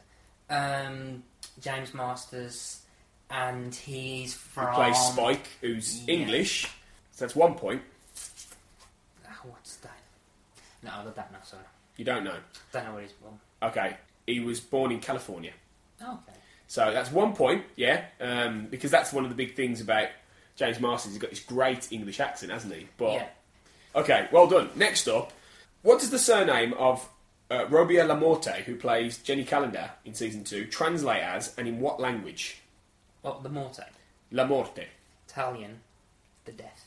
H: Um, James Marsters, and he's
G: He
H: from.
G: plays Spike, who's
H: Yeah.
G: English. So that's one point.
H: Ah, what's that? No, I got that now, sorry.
G: You don't know.
H: Don't know where he's from.
G: Okay. He was born in California.
H: Oh, okay.
G: So that's one point, yeah, um, because that's one of the big things about James Marsters. He's got this great English accent, hasn't he? But
H: Yeah.
G: okay, well done. Next up, What does the surname of uh, Robia LaMorte, who plays Jenny Calendar in season two, translate as, and in what language?
H: Well, the Morte.
G: La Morte.
H: Italian, the death.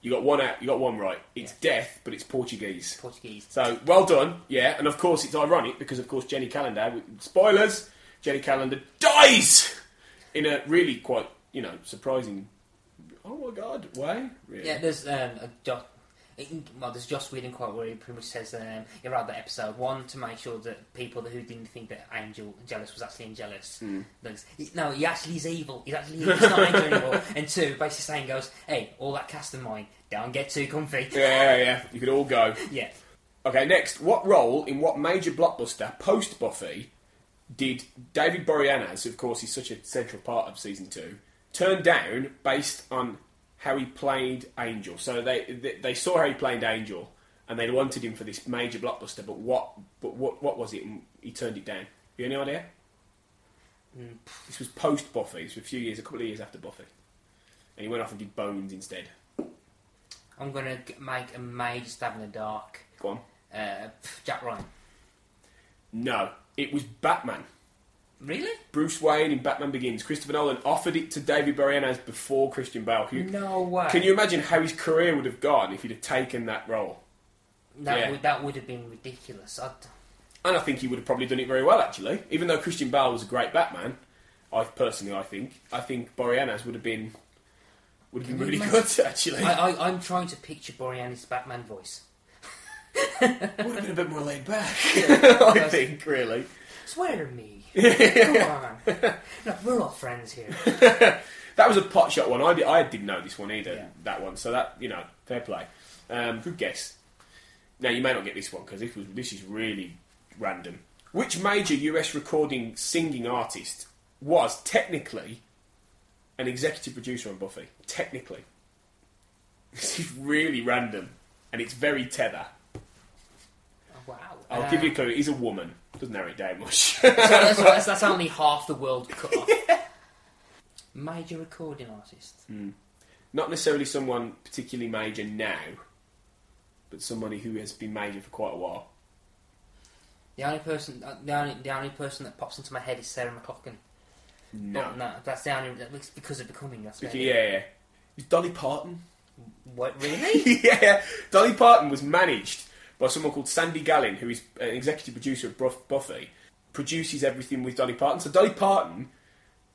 G: You got one out. You got one right. It's death, but it's Portuguese.
H: Portuguese.
G: So well done, yeah. And of course, it's ironic because, of course, Jenny Calendar. Spoilers: Jenny Calendar dies in a really quite, you know, surprising. Oh my God! why? Really.
H: Yeah, there's um, a it- well, there's Joss Whedon quote where he pretty much says um, he wrote that episode one to make sure that people who didn't think that Angel Jealous was actually Angelus. There's- No, he actually is evil. He's actually evil. He's not Angel anymore. And two, basically saying goes, hey, all that cast of mine, don't get too comfy.
G: Yeah, yeah. You could all go.
H: Yeah.
G: Okay, next. What role in what major blockbuster post Buffy did David Boreanaz, of course is such a central part of season two, turn down based on how he played Angel? So they they, they saw how he played Angel, and they wanted him for this major blockbuster. But what but what what was it? And he turned it down. You any idea?
H: Mm.
G: This was post Buffy. This was a few years, a couple of years after Buffy, and he went off and did Bones instead.
H: I'm going to make a major stab in the dark.
G: Go on.
H: Uh, Jack Ryan.
G: No, it was Batman.
H: Really?
G: Bruce Wayne in Batman Begins. Christopher Nolan offered it to David Boreanaz before Christian Bale. Who,
H: No way.
G: Can you imagine how his career would have gone if he'd have taken that role?
H: That,
G: Yeah.
H: would, that would have been ridiculous. I'd,
G: And I think he would have probably done it very well, actually. Even though Christian Bale was a great Batman, I personally, I think, I think Boreanaz would have been would have been really
H: you
G: good, actually.
H: I, I, I'm trying to picture Boreanaz's Batman voice.
G: would have been a bit more laid back, I think, really.
H: Swear to me. Come on. Look, we're all friends here.
G: That was a pot shot one. I, did, I didn't know this one either, that one. So that, you know, fair play. Um, good guess. Now, you may not get this one because this, was, this is really random. Which major US recording singing artist was technically an executive producer on Buffy? Technically. This is really random and it's very tether. I'll
H: Uh,
G: give you a clue. He's a woman. Doesn't narrow it down much.
H: so that's, that's, that's only half the world cut off. Major recording artist.
G: Hmm. Not necessarily someone particularly major now, but somebody who has been major for quite a while.
H: The only person, uh, the only, the only person that pops into my head is Sarah McLachlan.
G: No.
H: But no, that's the only. That's because of becoming. That's
G: Because, yeah, yeah. Is Dolly Parton?
H: What really?
G: yeah, Dolly Parton was managed by someone called Sandy Gallin, who is an executive producer of Buffy, produces everything with Dolly Parton. So Dolly Parton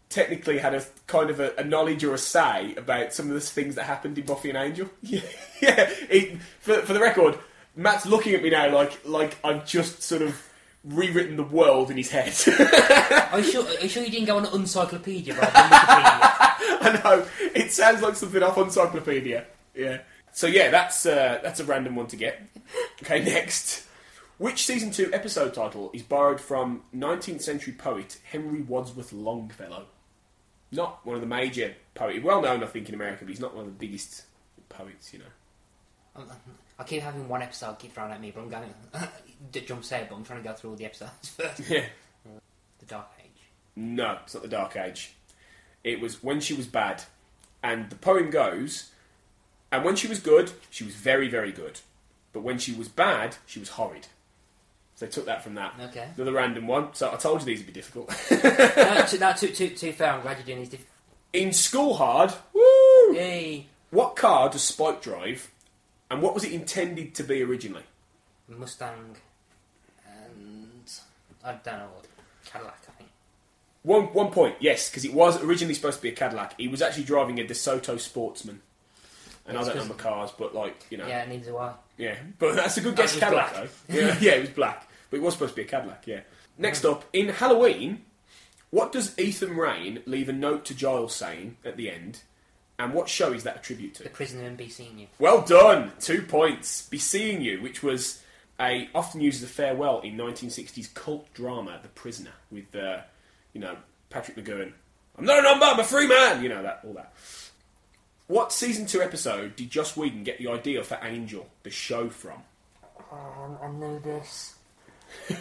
G: technically had a kind of a, a knowledge or a say about some of the things that happened in Buffy and Angel. Yeah, yeah. It, for, for the record, Matt's looking at me now like like I've just sort of rewritten the world in his head.
H: Are you sure? Are you sure you didn't go on Encyclopedia rather than Wikipedia?
G: I know. It sounds like something off Encyclopedia. Yeah. So yeah, that's uh, that's a random one to get. Okay, next. Which season two episode title is borrowed from 19th century poet Henry Wadsworth Longfellow? Not one of the major poets, well known I think in America, but he's not one of the biggest poets, you know.
H: I'm- I keep having one episode keep thrown at me, but I'm going to jump ahead, but I'm trying to go through all the episodes first.
G: Yeah.
H: The Dark Age.
G: No, it's not the Dark Age. It was when she was bad. And the poem goes, and when she was good, she was very, very good. But when she was bad, she was horrid. So I took that from that.
H: Okay.
G: Another random one. So I told you these would be difficult.
H: no, too, no, too, too, too fair. I'm glad you're doing these. Diff-
G: In School Hard, woo!
H: Yay!
G: What car does Spike drive, and what was it intended to be originally?
H: Mustang, and I don't know what Cadillac. I think.
G: One one point, yes, because it was originally supposed to be a Cadillac. He was actually driving a DeSoto Sportsman. And I don't cars, but like you know,
H: Yeah, neither do I.
G: Yeah, but that's a good guess.
H: it was
G: Cadillac,
H: black.
G: though. Yeah, yeah, it was black, but it was supposed to be a Cadillac. Yeah. Next up, in Halloween, what does Ethan Rayne leave a note to Giles saying at the end, and what show is that a tribute to?
H: The Prisoner and Be Seeing You.
G: Well done, two points. Be seeing you, which was a often used as a farewell in 1960s cult drama, The Prisoner, with uh, you know Patrick McGoohan. I'm not a number, I'm a free man. You know that all that. What season two episode did Joss Whedon get the idea for Angel, the show, from?
H: Um, I know this.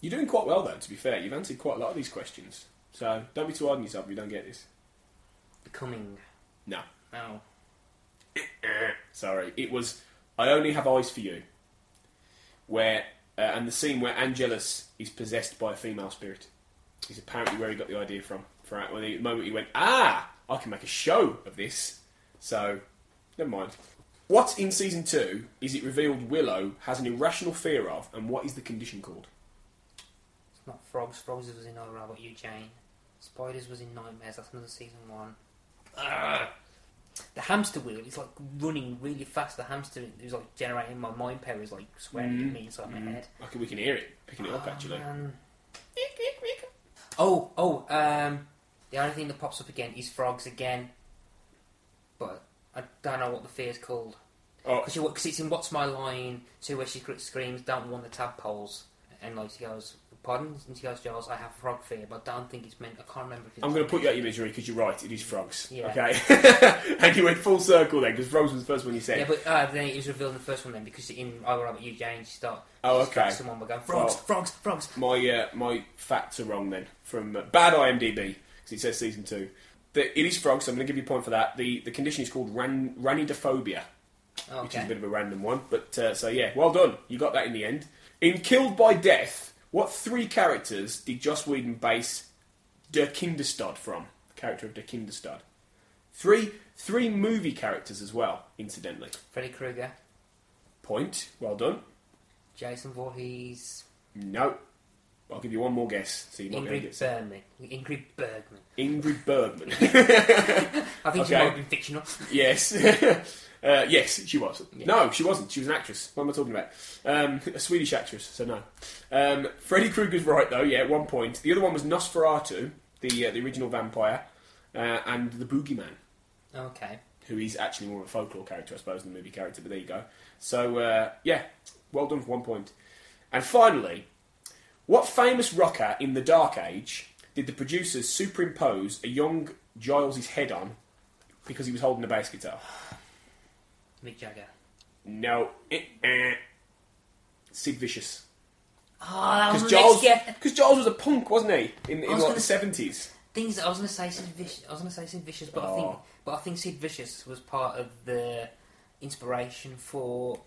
G: You're doing quite well, though, to be fair. You've answered quite a lot of these questions. So don't be too hard on yourself if you don't get this.
H: Becoming.
G: No.
H: No.
G: Sorry. It was I Only Have Eyes for You, where uh, and the scene where Angelus is possessed by a female spirit is apparently where he got the idea from. For when the moment he went, ah, I can make a show of this. So, never mind. What in season two is it revealed Willow has an irrational fear of, and what is the condition called?
H: It's not frogs. Frogs was in All About You, Jane. Spiders was in Nightmares. That's another season one. Ugh. The hamster wheel is like running really fast. The hamster is like generating my mind power is like swearing at me inside my head.
G: I can, we can hear it picking it up
H: Oh,
G: actually.
H: man. Oh, oh, um, the only thing that pops up again is frogs again. But I don't know what the fear's called.
G: Oh,
H: Because it's in What's My Line 2 where she screams, Don't want the tadpoles. And like she goes, Pardon? And she goes, Giles, I have frog fear, but I don't think it's meant. I can't remember if it's.
G: I'm going to put you out your misery because you're right. It is frogs.
H: Yeah.
G: Okay. and you went full circle then because frogs was the first one you said.
H: Yeah, but uh, then it was revealed in the first one then because in I Will About You, Jane, she start.
G: Oh, okay.
H: Someone by going, Frogs,
G: Well-
H: frogs, frogs.
G: My uh, my facts are wrong then from uh, bad IMDb it says season two. The, it is frogs, so I'm going to give you a point for that. The the condition is called ran, ranidophobia, which is a bit of a random one. But uh, so yeah, well done. You got that in the end. In Killed by Death, what three characters did Joss Whedon base Der Kindestod from? The character of Der Kindestod. Three three movie characters as well, incidentally.
H: Freddy Krueger,
G: Point. Well done.
H: Jason Voorhees,
G: No. I'll give you one more guess. So you might be able to
H: Ingrid
G: get some.
H: Bergman. Ingrid Bergman.
G: Ingrid Bergman.
H: I think she
G: Okay.
H: might have been fictional.
G: yes. uh, yes, she was. No, she wasn't. She was an actress. What am I talking about? Um, a Swedish actress, so no. Um, Freddy Krueger's right, though, yeah, at one point. The other one was Nosferatu, the, uh, the original vampire, uh, and the Boogeyman,
H: Okay.
G: who is actually more of a folklore character, I suppose, than the movie character, but there you go. So, uh, yeah, well done for one point. And finally, what famous rocker in the Dark Age did the producers superimpose a young Giles' head on because he was holding a bass guitar?
H: Mick Jagger.
G: No. Eh, eh. Sid Vicious.
H: Oh, that was
G: Because
H: my
G: Giles,
H: next.
G: 'cause Giles was a punk, wasn't he? In, in
H: was
G: like
H: gonna
G: the 70s.
H: Things I was going to say Sid Vicious. I was going to say Sid Vicious, but I think,
G: Oh.
H: but I think Sid Vicious was part of the inspiration for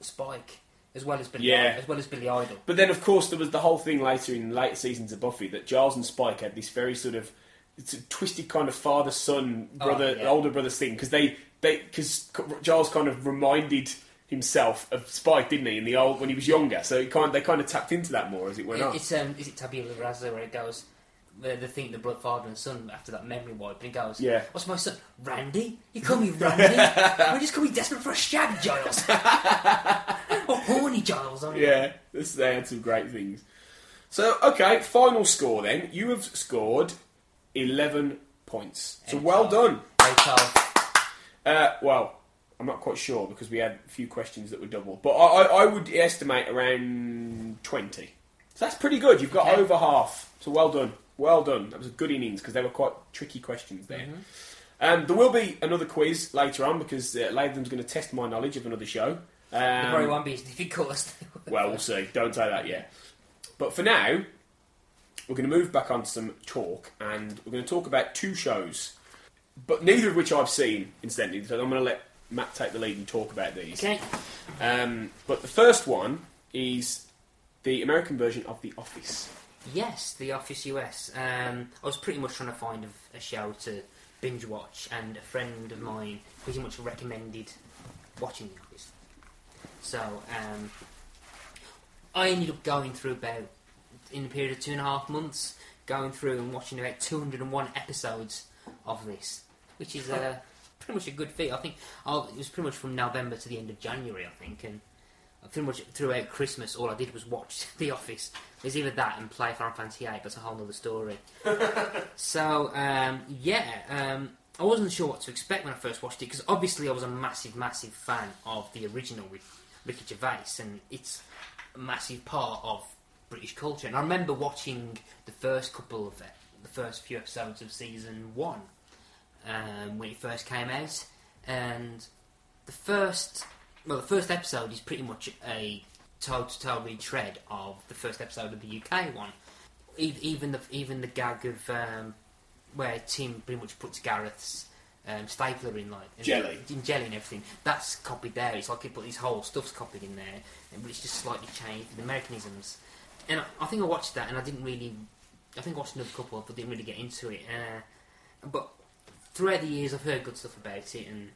H: Spike, as well as Billy,
G: Yeah.
H: as well as Billy Idol.
G: But then, of course, there was the whole thing later in later seasons of Buffy that Giles and Spike had this very sort of it's a twisted kind of father son
H: Oh,
G: brother
H: yeah.
G: older brother thing because they they because Giles kind of reminded himself of Spike, didn't he, in the old when he was younger? So it kind they kind of tapped into that more as it went
H: It-
G: on.
H: it's um, is it Tabula Rasa where it goes? Where they think the blood father and son after that memory wipe, and he goes,
G: Yeah.
H: What's my son? Randy? You call me Randy? we just call me desperate for a shag, Giles. or horny Giles. Mean.
G: Yeah, this, they had some great things. So, okay, final score then. You have scored 11 points. So,
H: Eight
G: well done. Uh, well, I'm not quite sure because we had a few questions that were double, but I, I, I would estimate around 20. So, that's pretty good. You've got
H: Okay.
G: over half. So, well done. Well done. That was a good innings because they were quite tricky questions there.
H: Mm-hmm.
G: Um, there will be another quiz later on because uh, Latham's going to test my knowledge of another show.
H: It probably
G: Um,
H: won't be as difficult
G: well, we'll see. Don't say that yet. But for now, we're going to move back on to some talk, and we're going to talk about two shows, but neither of which I've seen, incidentally. So I'm going to let Matt take the lead and talk about these.
H: Okay.
G: Um, but the first one is the American version of The Office.
H: Yes, The Office US. Um, I was pretty much trying to find a, a show to binge watch, and a friend of mine pretty much recommended watching The Office. So um, I ended up going through about, in a period of two and a half months, going through and watching about 201 episodes of this, which is uh, pretty much a good feat. I think I'll, it was pretty much from November to the end of January, I think, and pretty much throughout Christmas, all I did was watch The Office. It was either that and play Final Fantasy VIII. That's a whole other story. so um, yeah, um, I wasn't sure what to expect when I first watched it because obviously I was a massive, massive fan of the original with Ricky Gervais, and it's a massive part of British culture. And I remember watching the first couple of it, the first few episodes of season one um, when it first came out, and the first well, the first episode is pretty much a toe to toe retread of the first episode of the UK one. Even the even the gag of um, where Tim pretty much puts Gareth's um, stapler in like in-
G: Jelly.
H: in jelly and everything. That's copied there. It's like it put these whole stuff's copied in there, but it's just slightly changed the mechanisms. And I, I think I watched that, and I didn't really. I think I watched another couple, but didn't really get into it. Uh, but throughout the years, I've heard good stuff about it and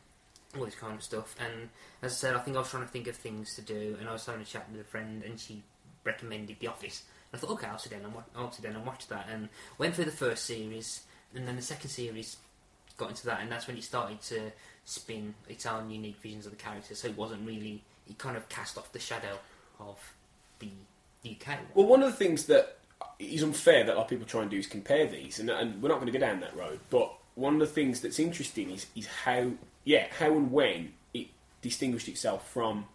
H: all this kind of stuff. And as I said, I think I was trying to think of things to do, and I was having a chat with a friend, and she recommended The Office. And I thought, okay, I'll sit down and I'll sit down and watch that, and went through the first series, and then the second series got into that, and that's when it started to spin its own unique visions of the characters. So it wasn't really, it kind of cast off the shadow of the UK.
G: Well, one of the things that is unfair that a lot of people try and do is compare these, and, and we're not going to go down that road. But one of the things that's interesting is is how yeah how and when it distinguished itself from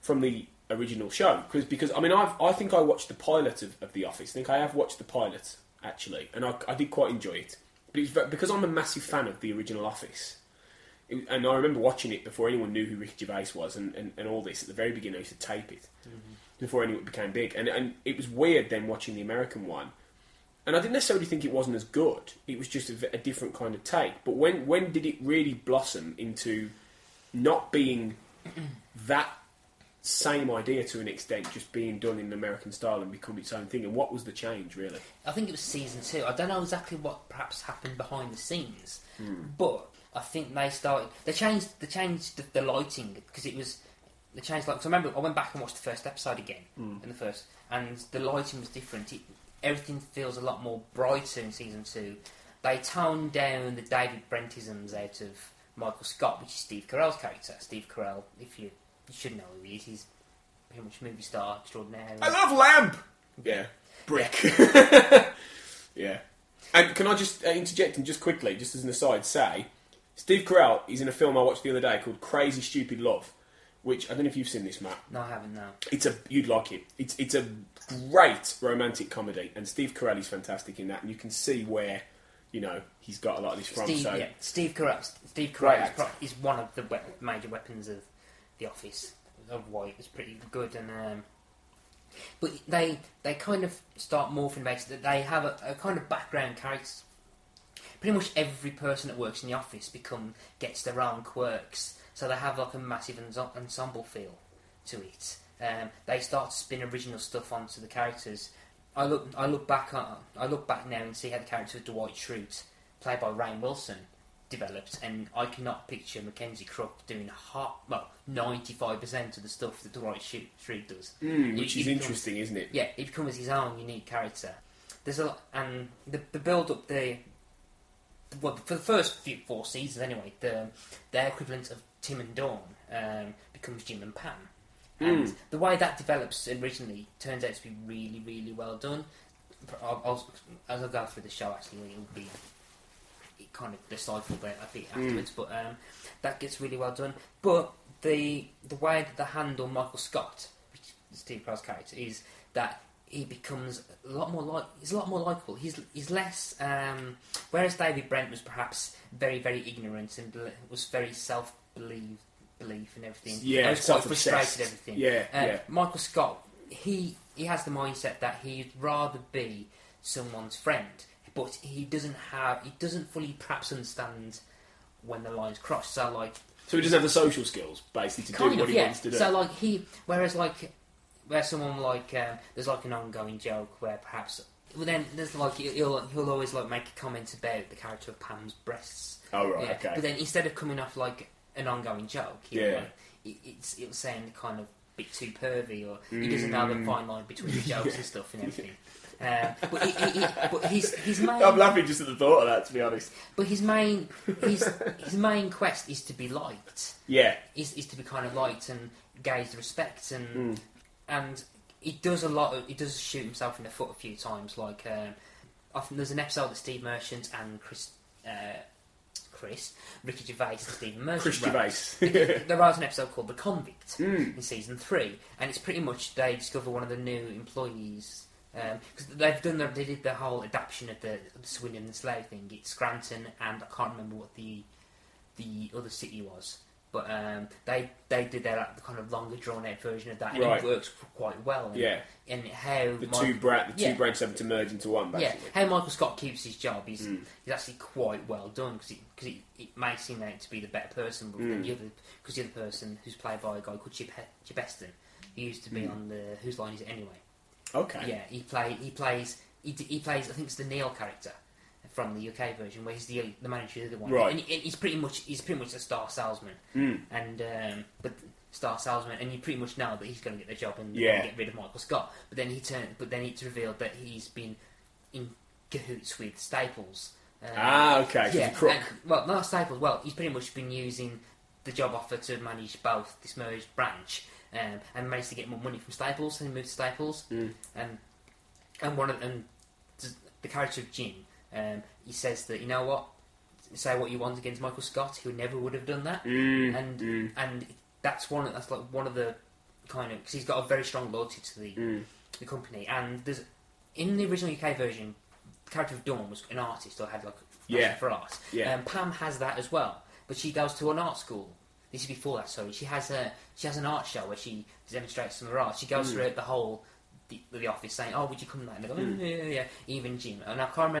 G: from the original show because because I mean I've, I think I watched the pilot of, of The Office. I think I have watched the pilot actually, and I, I did quite enjoy it. But it's because I'm a massive fan of the original Office. It, and I remember watching it before anyone knew who Ricky Gervais was and, and, and all this. At the very beginning, I used to tape it mm-hmm. before anyone became big. And, and it was weird then watching the American one. And I didn't necessarily think it wasn't as good. It was just a different kind of take. But when, when did it really blossom into not being that same idea to an extent, just being done in American style and become its own thing? And what was the change, really?
H: I think it was season two. I don't know exactly what perhaps happened behind the scenes,
G: Hmm.
H: but I think they started. They changed. They changed the, the lighting because it was. They changed like. So I remember I went back and watched the first episode again
G: Hmm.
H: in the first, and the lighting was different. It, everything feels a lot more brighter in season two. They toned down the David Brentisms out of Michael Scott, which is Steve Carell's character. Steve Carell, if you you should know who he is, he's pretty much movie star extraordinaire.
G: I love Lamp! Yeah. Brick. yeah. And can I just uh, interject and just quickly, just as an aside, say Steve Carell is in a film I watched the other day called Crazy Stupid Love, which I don't know if you've seen this, Matt.
H: No, I haven't. No.
G: It's a you'd like it. It's it's a great romantic comedy, and Steve Carell is fantastic in that, and you can see where you know he's got a lot of this from.
H: Steve,
G: so
H: yeah, Steve Carell. Steve Carell is, pro- is one of the we- major weapons of the Office. Of why it was pretty good, and um, but they they kind of start morphing about. That they have a, a kind of background character. Pretty much every person that works in the office become gets their own quirks, so they have like a massive ensemble feel to it. Um, they start to spin original stuff onto the characters. I look I look back on, I look back now and see how the character of Dwight Schrute, played by Rainn Wilson, developed, and I cannot picture Mackenzie Crook doing half, well, ninety five percent of the stuff that Dwight Schrute does.
G: Mm, which
H: he
G: is interesting, isn't it?
H: Yeah, he becomes his own unique character. There's a lot, and the, the build up the well for the first few four seasons anyway, the their equivalent of Tim and Dawn um, becomes Jim and Pam. And
G: Mm.
H: the way that develops originally turns out to be really, really well done. I'll, I'll, as I go through the show, actually, it'll be it kind of decipherable a bit afterwards, but um, that gets really well done. But the the way that they handle Michael Scott, which is Steve Carell's character, is that he becomes a lot more like he's a lot more likable. He's he's less. Um, whereas David Brent was perhaps very very ignorant and was very self believe belief and everything.
G: Yeah,
H: was quite frustrated. Everything.
G: Yeah,
H: Uh,
G: yeah.
H: Michael Scott, he he has the mindset that he'd rather be someone's friend, but he doesn't have he doesn't fully perhaps understand when the lines cross. So like
G: So he doesn't have the social skills basically to
H: kind
G: do
H: of
G: what he
H: yeah.
G: wants to do.
H: So like he, whereas like where someone like um, there's like an ongoing joke where perhaps well then there's like he'll he'll always like make a comment about the character of Pam's breasts.
G: Oh, right,
H: Yeah.
G: okay.
H: But then instead of coming off like an ongoing joke, he'll,
G: Yeah.
H: like, it, it's it'll sound kind of a bit too pervy or he doesn't know the
G: Mm.
H: fine line between the jokes and stuff and everything. Um, but, he, he, he, but his his main
G: I'm laughing just at the thought of that, to be honest.
H: but his main his his main quest is to be liked.
G: Yeah.
H: Is is to be kind of liked and gauged respect and
G: Mm.
H: and he does a lot. Of, he does shoot himself in the foot a few times. Like um, often there's an episode that Steve Merchant and Chris. Uh, Chris, Ricky Gervais, and Stephen Merchant.
G: Chris. Gervais.
H: there was an episode called The Convict
G: Mm.
H: in season three, and it's pretty much they discover one of the new employees because they've done the, they did the whole adaptation of the, the Swindon and Slough thing. It's Scranton, and I can't remember what the the other city was, but um, they they did their like, kind of longer drawn out version of that, and
G: Right.
H: it works quite well. And,
G: Yeah.
H: and how
G: The
H: Mike-
G: two bra- the two
H: yeah.
G: branches have to merge into one,
H: Yeah,
G: basically.
H: how Michael Scott keeps his job, he's,
G: Mm.
H: he's actually quite well done because it, 'cause it, it makes him out to be the better person but than
G: Mm.
H: the other because the other person who's played by a guy called Chip, Chip Esten, he used to be
G: Mm.
H: on the Whose Line Is It Anyway?
G: Okay.
H: Yeah, he play he plays he, he plays I think it's the Neil character from the UK version where he's the the manager of the other one.
G: Right.
H: And, he- and he's pretty much he's pretty much a star salesman.
G: Mm.
H: And um, but star salesman, and you pretty much know that he's going to get the job and
G: Yeah.
H: get rid of Michael Scott. But then he turned. But then it's revealed that he's been in cahoots with Staples. Um,
G: Ah, okay,
H: Yeah.
G: he's a crook.
H: and- well, not Staples. Well, he's pretty much been using the job offer to manage both this merged branch, um, and managed to get more money from Staples, and he moved to Staples.
G: Mm.
H: And and one of and the character of Jim, um, he says that you know what, say what you want against Michael Scott, he never would have done that,
G: Mm,
H: and
G: mm.
H: and that's one of, that's like one of the kind of because he's got a very strong loyalty to the
G: Mm.
H: the company, and there's in the original UK version, the character of Dawn was an artist or had like passion
G: Yeah.
H: for art.
G: Yeah.
H: Um, Pam has that as well, but she goes to an art school. This is before that, sorry. She has a she has an art show where she demonstrates some of her art. She goes
G: Mm.
H: throughout the whole the, the office saying, "Oh, would you come back?" And they go,
G: Mm.
H: "Mm, yeah, yeah, yeah." Even Jim, and I can't remember.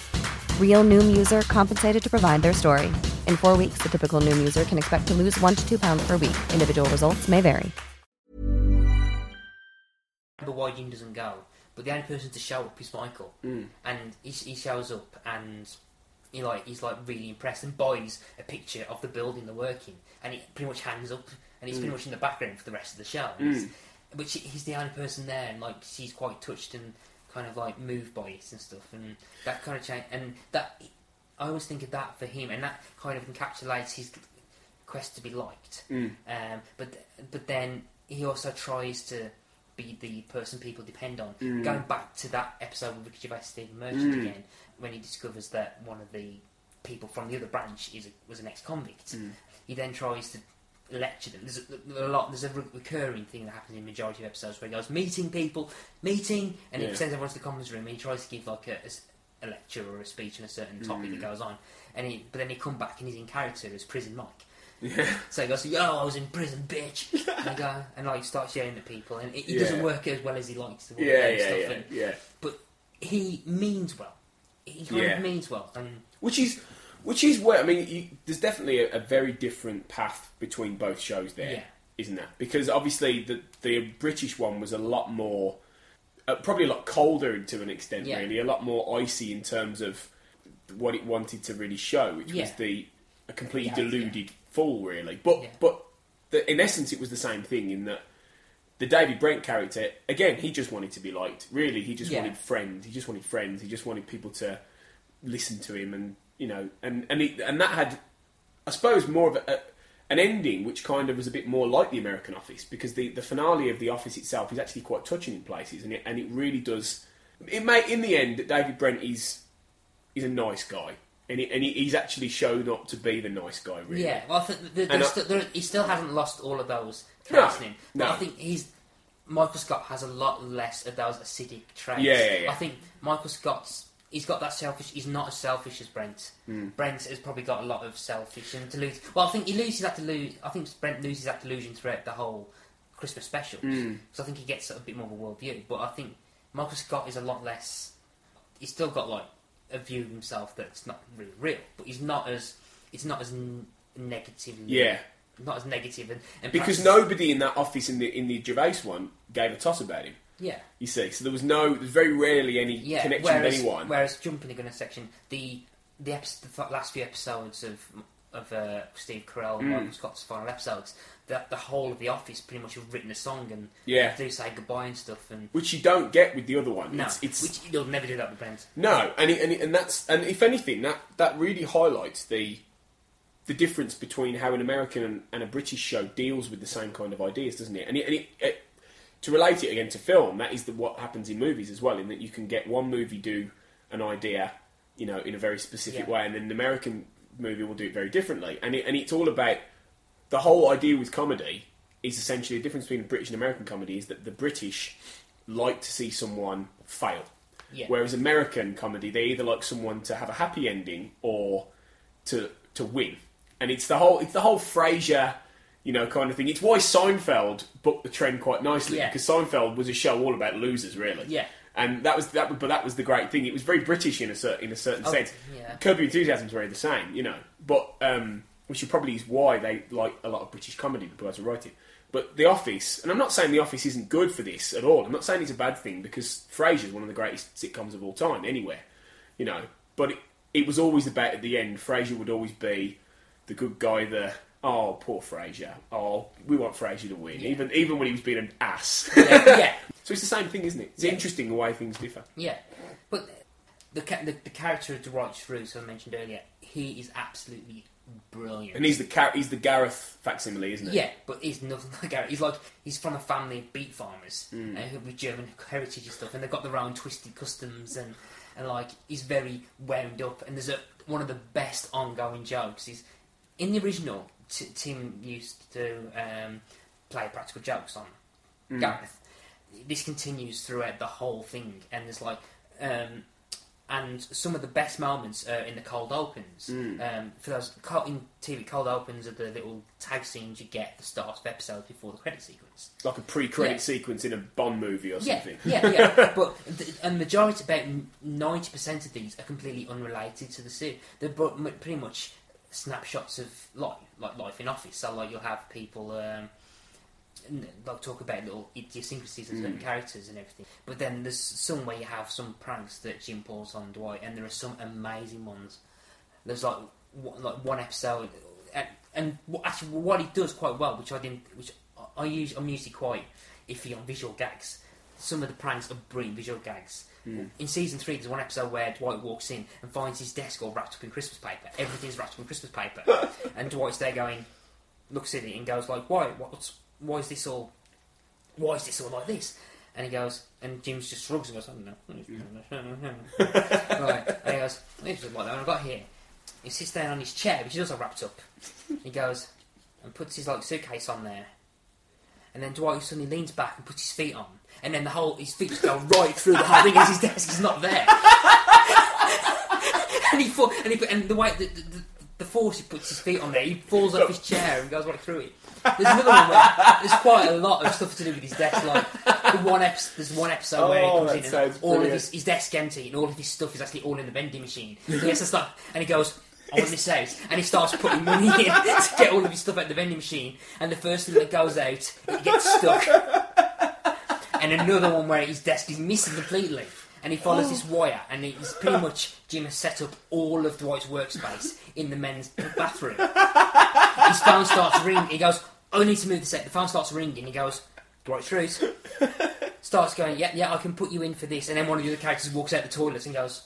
I: Real Noom user compensated to provide their story. In four weeks, the typical Noom user can expect to lose one to two pounds per week. Individual results may vary.
H: remember why Jim doesn't go, but the only person to show up is Michael,
G: Mm.
H: and he, he shows up and he like he's like really impressed and buys a picture of the building they're working, and he pretty much hangs up, and he's
G: Mm.
H: pretty much in the background for the rest of the show.
G: Mm.
H: He's- But she, he's the only person there, and like she's quite touched and kind of like move by it and stuff, and that kind of change, and that I always think of that for him, and that kind of encapsulates his quest to be liked.
G: Mm.
H: Um, but but then he also tries to be the person people depend on.
G: Mm.
H: Going back to that episode with Ricky Gervais, Stephen Merchant
G: Mm.
H: again, when he discovers that one of the people from the other branch is a, was an ex-convict,
G: Mm.
H: he then tries to lecture them. There's a, a lot. There's a re- recurring thing that happens in majority of episodes where he goes meeting people, meeting, and
G: Yeah.
H: he sends everyone to the conference room. and he tries to give like a lecture or a speech on a certain topic
G: Mm.
H: that goes on, and he, but then he come back and he's in character as Prison Mike.
G: Yeah.
H: So he goes, "Yo, I was in prison, bitch," and, I go, and like starts yelling at people, and it, it
G: Yeah.
H: doesn't work as well as he likes to. work
G: Yeah,
H: and
G: yeah,
H: stuff,
G: yeah,
H: and-
G: yeah.
H: But he means well. He kind
G: Yeah.
H: of means well, and
G: Which is, which is where I mean, you, there's definitely a, a very different path between both shows there,
H: Yeah.
G: not there? Because obviously the the British one was a lot more, uh, probably a lot colder to an extent,
H: Yeah.
G: really, a lot more icy in terms of what it wanted to really show, which was the a completely
H: Yeah,
G: deluded fool, really. But but the, in essence, it was the same thing in that. The David Brent character, again, he just wanted to be liked. Really, he just
H: Yeah.
G: wanted friends. He just wanted friends. He just wanted people to listen to him, and you know, and and he, and that had, I suppose, more of a, a, an ending which kind of was a bit more like the American Office because the, the finale of the Office itself is actually quite touching in places, and it and it really does. It may in the end that David Brent is is a nice guy, and he, and he, he's actually shown up to be the nice guy. Really,
H: yeah. Well, I think
G: And
H: there's
G: I-
H: there, he still hasn't lost all of those
G: No,
H: traits in him. But
G: no.
H: I think he's Michael Scott has a lot less of those acidic traits.
G: Yeah, yeah, yeah.
H: I think Michael Scott's he's got that selfish. He's not as selfish as Brent.
G: Mm.
H: Brent has probably got a lot of selfish and delusion. Well, I think he loses that delusion. I think Brent loses that delusion throughout the whole Christmas special.
G: Mm.
H: So I think he gets a bit more of a world view. But I think Michael Scott is a lot less. He's still got like a view of himself that's not really real, but he's not as. It's not as n- negative.
G: Yeah.
H: Not as negative and, and
G: because nobody in that office in the in the Gervais one gave a toss about him.
H: Yeah.
G: You see, so there was no, there's very rarely any
H: yeah,
G: connection
H: whereas,
G: with anyone.
H: Whereas jumping the gun section, the the, episode, the last few episodes of of uh, Steve Carell and
G: Mm.
H: Michael Scott's final episodes, that the whole of the office pretty much have written a song and
G: Yeah.
H: do say goodbye and stuff. And
G: which you don't get with the other one.
H: no,
G: It's, it's
H: which you'll never do that with Brent.
G: No, and it, and, it, and that's and if anything, that that really highlights the the difference between how an American and, and a British show deals with the same kind of ideas, doesn't it? And, it, and it, it, to relate it again to film, that is the, what happens in movies as well. In that you can get one movie do an idea, you know, in a very specific
H: Yeah.
G: way, and then an American movie will do it very differently. And it, and it's all about the whole idea with comedy is essentially the difference between British and American comedy is that the British like to see someone fail.
H: Yeah.
G: Whereas American comedy, they either like someone to have a happy ending or to to win. And it's the whole it's the whole Frasier, you know, kind of thing. It's why Seinfeld booked the trend quite nicely
H: Yeah.
G: because Seinfeld was a show all about losers, really.
H: Yeah.
G: And that was that, but that was the great thing. It was very British in a certain in a certain
H: Oh,
G: sense.
H: yeah.
G: Curb Your Enthusiasm is very the same, you know. But um, which is probably is why they like a lot of British comedy. The guys who write it. But The Office, and I'm not saying The Office isn't good for this at all. I'm not saying it's a bad thing because Frasier is one of the greatest sitcoms of all time, anywhere, you know. But it, it was always about at the end. Frasier would always be the good guy. The oh, poor Frasier. Oh, we want Frasier to win, even even when he was being an ass.
H: yeah.
G: So it's the same thing, isn't it? It's
H: Yeah.
G: interesting the way things differ.
H: Yeah, but the the, the character of Dwight Schrute, I mentioned earlier, he is absolutely brilliant.
G: And he's the he's the Gareth facsimile, isn't he?
H: Yeah, but he's nothing like Gareth. He's like he's from a family of beet farmers
G: Mm.
H: uh, with German heritage and stuff, and they've got their own twisted customs and and like he's very wound up. And there's a one of the best ongoing jokes is in the original. T- Tim used to um, play practical jokes on
G: Mm.
H: Gareth. This continues throughout the whole thing, and there's like. Um, and some of the best moments are in the cold opens.
G: Mm.
H: Um, for those in TV, cold opens are the little tag scenes you get at the start of episodes before the credit sequence.
G: Like a pre-credit
H: Yeah.
G: sequence in a Bond movie or
H: Yeah,
G: something.
H: yeah, yeah. but the, a majority, about ninety percent of these, are completely unrelated to the series. They're pretty much snapshots of life, like life in office. So, like, you'll have people. Um, like talk about little idiosyncrasies of certain
G: Mm.
H: characters and everything. But then there's some where you have some pranks that Jim pulls on Dwight, and there are some amazing ones. There's like one, like one episode, and, and actually what he does quite well, which I didn't, which I- I use, I'm usually quite iffy on visual gags. Some of the pranks are brilliant visual gags.
G: Mm.
H: In season three, there's one episode where Dwight walks in and finds his desk all wrapped up in Christmas paper. Everything's wrapped up in Christmas paper, and Dwight's there going, looks at it and goes like, "Why? What's? Why is this all? Why is this all like this?" And he goes, and Jim's just shrugs and goes, "I don't know." right, and he goes, "It's just like that." When I got here, he sits down on his chair, which is also wrapped up. He goes and puts his like suitcase on there, and then Dwight suddenly leans back and puts his feet on, and then the whole his feet just go right through the whole thing as his desk is not there. and he fall, and he put, and the way the, the, the, the force he puts his feet on there, he falls off his chair and goes right through it. There's another one where there's quite a lot of stuff to do with his desk. Like the one episode, there's one episode where he
G: Oh,
H: comes in and
G: sounds
H: all of
G: brilliant.
H: his, his desk empty and all of his stuff is actually all in the vending machine. So he has to start, and he goes. I want this out, and he starts putting money in to get all of his stuff out the vending machine. And the first thing that goes out, it gets stuck. And another one where his desk is missing completely, and he follows this oh. wire, and he's pretty much Jim has set up all of Dwight's workspace in the men's bathroom. His phone starts ringing. He goes, "I need to move the set." The phone starts ringing. He goes, "Dwight Schrute." Starts going, "Yeah, yeah, I can put you in for this." And then one of the other characters walks out the toilets and goes.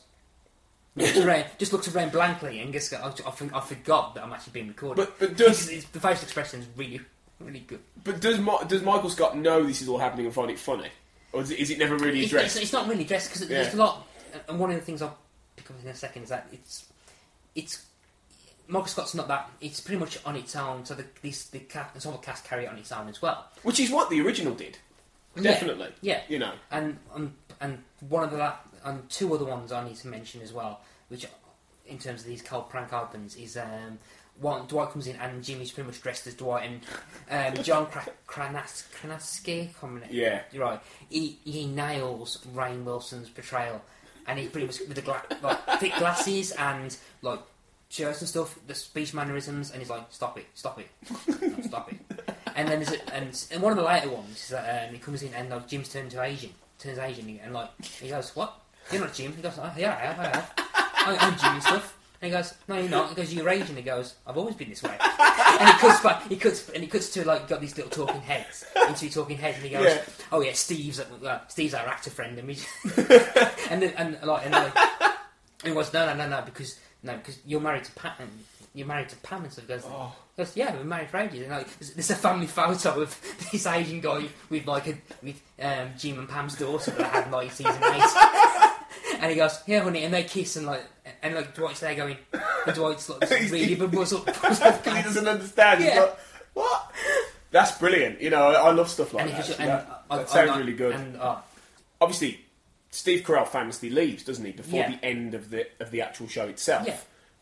H: Looks around, just looks around blankly and gets. I, I, think- I forgot that I'm actually being recorded.
G: But- but does-
H: It's- it's- the facial expression is really, really good.
G: But does Ma- does Michael Scott know this is all happening and find it funny, or is it, is it never really
H: It's,
G: addressed?
H: it's, it's not really addressed because
G: Yeah.
H: there's a lot. And one of the things I'll pick up in a second is that it's it's Michael Scott's not that. It's pretty much on its own. So the this, the cast, ensemble cast carry it on its own as well.
G: Which is what the original did. Definitely.
H: Yeah,
G: you know,
H: and um, and one of the la- and two other ones I need to mention as well, which in terms of these cold prank opens is um, one Dwight comes in and Jimmy's pretty much dressed as Dwight and um, John Kra- Kranas- Kranaski,
G: Yeah.
H: you're right. He he nails Rainn Wilson's portrayal, and he pretty much with the gla- like thick glasses and like shirts and stuff, the speech mannerisms, and he's like, "Stop it, stop it, no, stop it." And then there's a, and, and one of the later ones is that um, he comes in and like Jim's turned to Asian, turns Asian, and like he goes, "What? You're not Jim?" He goes, oh, "Yeah, I have, I have. I, I'm Jim and stuff." And he goes, "No, you're not." He goes, "You're Asian." He goes, "I've always been this way." and he cuts he cuts, and he cuts to like got these little talking heads, into talking heads, and he goes,
G: Yeah.
H: "Oh yeah, Steve's uh, Steve's our actor friend," and we, and then, and like, and like, and he goes, "No, no, no, no, because no, because you're married to Pam, you're married to Pam," and stuff. He goes,
G: Oh.
H: he goes, "Yeah, we're married for ages." And like, there's, there's a family photo of this Asian guy with like a with um, Jim and Pam's daughter that I had like season eight, and he goes, "Yeah, honey," and they kiss and like, and like Dwight's there going, and Dwight's like really big muzzle,
G: because he doesn't understand. He's
H: Yeah.
G: like, what? That's brilliant. You know, I, I love stuff like
H: And
G: that. So
H: and
G: that,
H: I-
G: that
H: I
G: sounds really good.
H: and, uh,
G: Obviously, Steve Carell famously leaves, doesn't he, before
H: Yeah.
G: the end of the of the actual show itself
H: Yeah.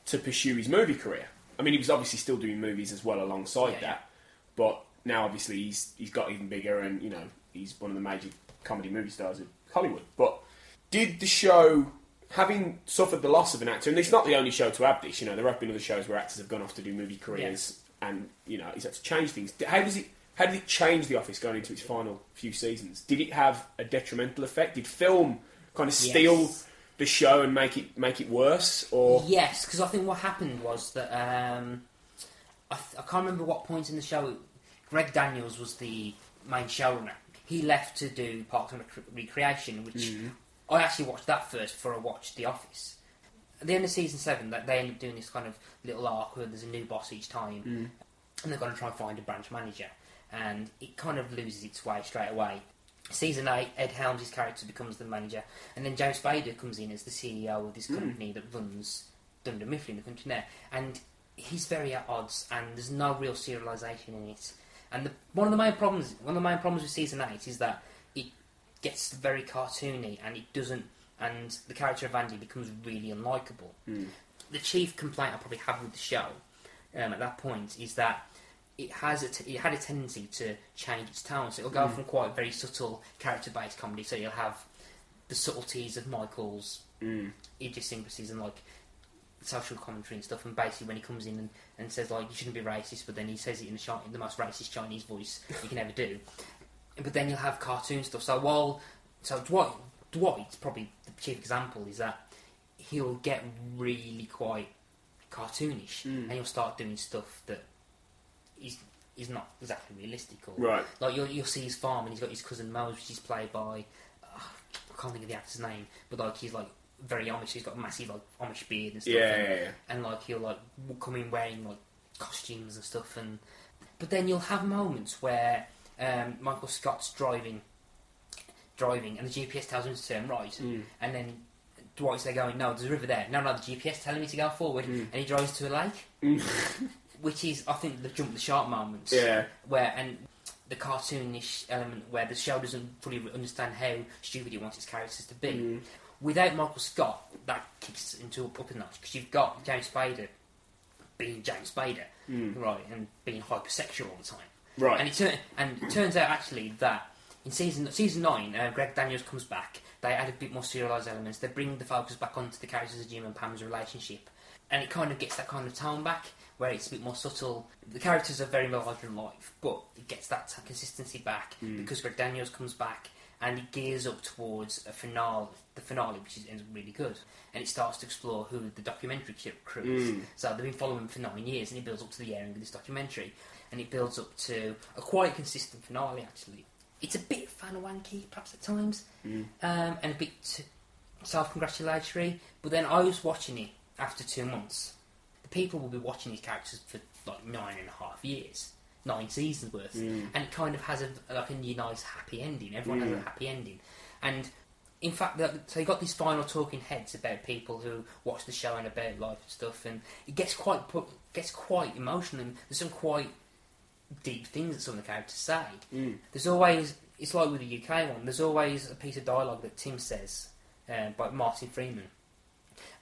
G: to pursue his movie career. I mean, he was obviously still doing movies as well alongside
H: Yeah,
G: that, but now obviously he's he's got even bigger, and you know he's one of the major comedy movie stars of Hollywood. But did the show, having suffered the loss of an actor, and it's not the only show to have this. You know, there have been other shows where actors have gone off to do movie careers, and you know he's had to change things. How does it? How did it change The Office going into its final few seasons? Did it have a detrimental effect? Did film kind of steal
H: Yes.
G: the show and make it make it worse, or
H: Yes, because I think what happened was that um, I, th- I can't remember what point in the show. Greg Daniels was the main showrunner. He left to do Parks and Recreation, which
G: Mhm.
H: I actually watched that first before I watched The Office. At the end of season seven, that they end up doing this kind of little arc where there's a new boss each time,
G: Mm.
H: and they're going to try and find a branch manager, and it kind of loses its way straight away. Season eight, Ed Helms' character becomes the manager, and then James Spader comes in as the CEO of this
G: Mm.
H: company that runs Dunder Mifflin, the country there, and he's very at odds, and there's no real serialisation in it. And the, one of the main problems, one of the main problems with season eight is that gets very cartoony, and it doesn't, and the character of Andy becomes really unlikable.
G: Mm.
H: The chief complaint I probably have with the show um, at that point is that it has a t- it had a tendency to change its tone. So it'll go
G: Mm.
H: from quite a very subtle character-based comedy. So you'll have the subtleties of Michael's
G: Mm.
H: idiosyncrasies and like social commentary and stuff. And basically, when he comes in and, and says like you shouldn't be racist, but then he says it in the, in the most racist Chinese voice you can ever do. But then you'll have cartoon stuff. So while so Dwight Dwight's probably the chief example is that he'll get really quite cartoonish
G: Mm.
H: and he'll start doing stuff that is is not exactly realistic. Or,
G: Right.
H: Like you'll you'll see his farm and he's got his cousin Mose, which is played by uh, I can't think of the actor's name, but like he's like very Amish. He's got a massive like Amish beard and stuff.
G: Yeah,
H: and,
G: yeah, yeah.
H: and like he'll like come in wearing like costumes and stuff. And but then you'll have moments where um, Michael Scott's driving, driving, and the GPS tells him to turn right,
G: Mm.
H: and then Dwight's there going, "No, there's a river there." No, no, the GPS telling me to go forward,
G: Mm.
H: and he drives to a lake, which is I think the jump the shark moments.
G: Yeah.
H: where and the cartoonish element where the show doesn't fully understand how stupid it wants its characters to be.
G: Mm.
H: Without Michael Scott, that kicks into a up a notch because you've got James Spader being James Spader,
G: Mm.
H: right, and being hypersexual all the time,
G: Right.
H: And it, tur- and it turns out actually that in season season nine, uh, Greg Daniels comes back. They add a bit more serialised elements. They bring the focus back onto the characters of Jim and Pam's relationship, and it kind of gets that kind of tone back where it's a bit more subtle. The characters are very larger in life, but it gets that consistency back
G: Mm.
H: because Greg Daniels comes back and it gears up towards a finale, the finale, which is, ends up really good, and it starts to explore who the documentary crew is.
G: Mm.
H: So they've been following him for nine years, and it builds up to the airing of this documentary, and it builds up to a quite consistent finale. Actually, it's a bit fan wanky, perhaps at times,
G: Mm.
H: um, and a bit self-congratulatory. But then I was watching it after two months. The people will be watching these characters for like nine and a half years, nine seasons worth,
G: Mm.
H: and it kind of has a like a nice happy ending. Everyone has
G: Mm.
H: a happy ending, and in fact, so you got these final talking heads about people who watch the show and about life and stuff, and it gets quite gets quite emotional. And there's some quite deep things that some of the characters say.
G: Mm.
H: There's always it's like with the UK one. There's always a piece of dialogue that Tim says uh, by Martin Freeman,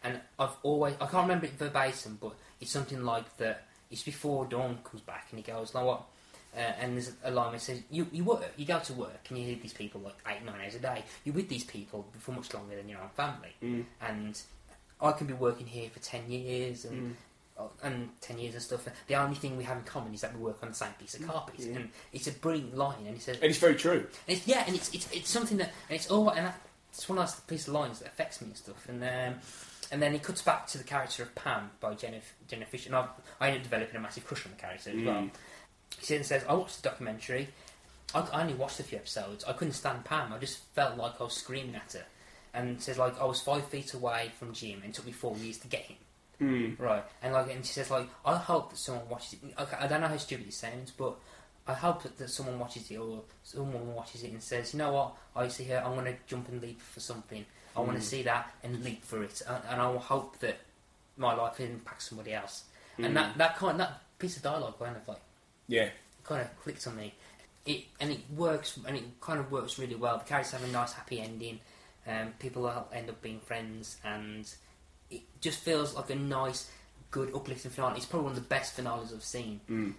H: and I've always I can't remember it verbatim, but it's something like that. It's before Dawn comes back, and he goes, "Like what?" Uh, and there's a line that says, "You you work, you go to work, and you leave these people like eight nine hours a day. You're with these people for much longer than your own family,
G: Mm.
H: and I can be working here for ten years and."
G: Mm.
H: Uh, And ten years and stuff. The only thing we have in common is that we work on the same piece of carpet,
G: Yeah.
H: and it's a brilliant line. And he says,
G: And it's very true.
H: and it's, yeah, and it's, it's it's something that and it's all and it's one of those pieces of lines that affects me and stuff. And um, and then he cuts back to the character of Pam by Jenna Jenna Fischer. And I've, I ended up developing a massive crush on the character as well.
G: Mm.
H: He says, "I watched the documentary. I, I only watched a few episodes. I couldn't stand Pam. I just felt like I was screaming at her." And says like I was five feet away from Jim, and it took me four years to get him.
G: Mm.
H: Right, and like, and she says like, I hope that someone watches it. Okay, I don't know how stupid it sounds, but I hope that, that someone watches it or someone watches it and says, you know what, I see her, I'm going to jump and leap for something. I want
G: Mm.
H: to see that and leap for it, and, and I will hope that my life impacts somebody else.
G: Mm.
H: And that that kind that piece of dialogue kind of like
G: Yeah.
H: kind of clicked on me. It and it works and it kind of works really well. The characters have a nice happy ending. Um, people will end up being friends, and it just feels like a nice, good uplifting finale. It's probably one of the best finales I've seen.
G: Mm.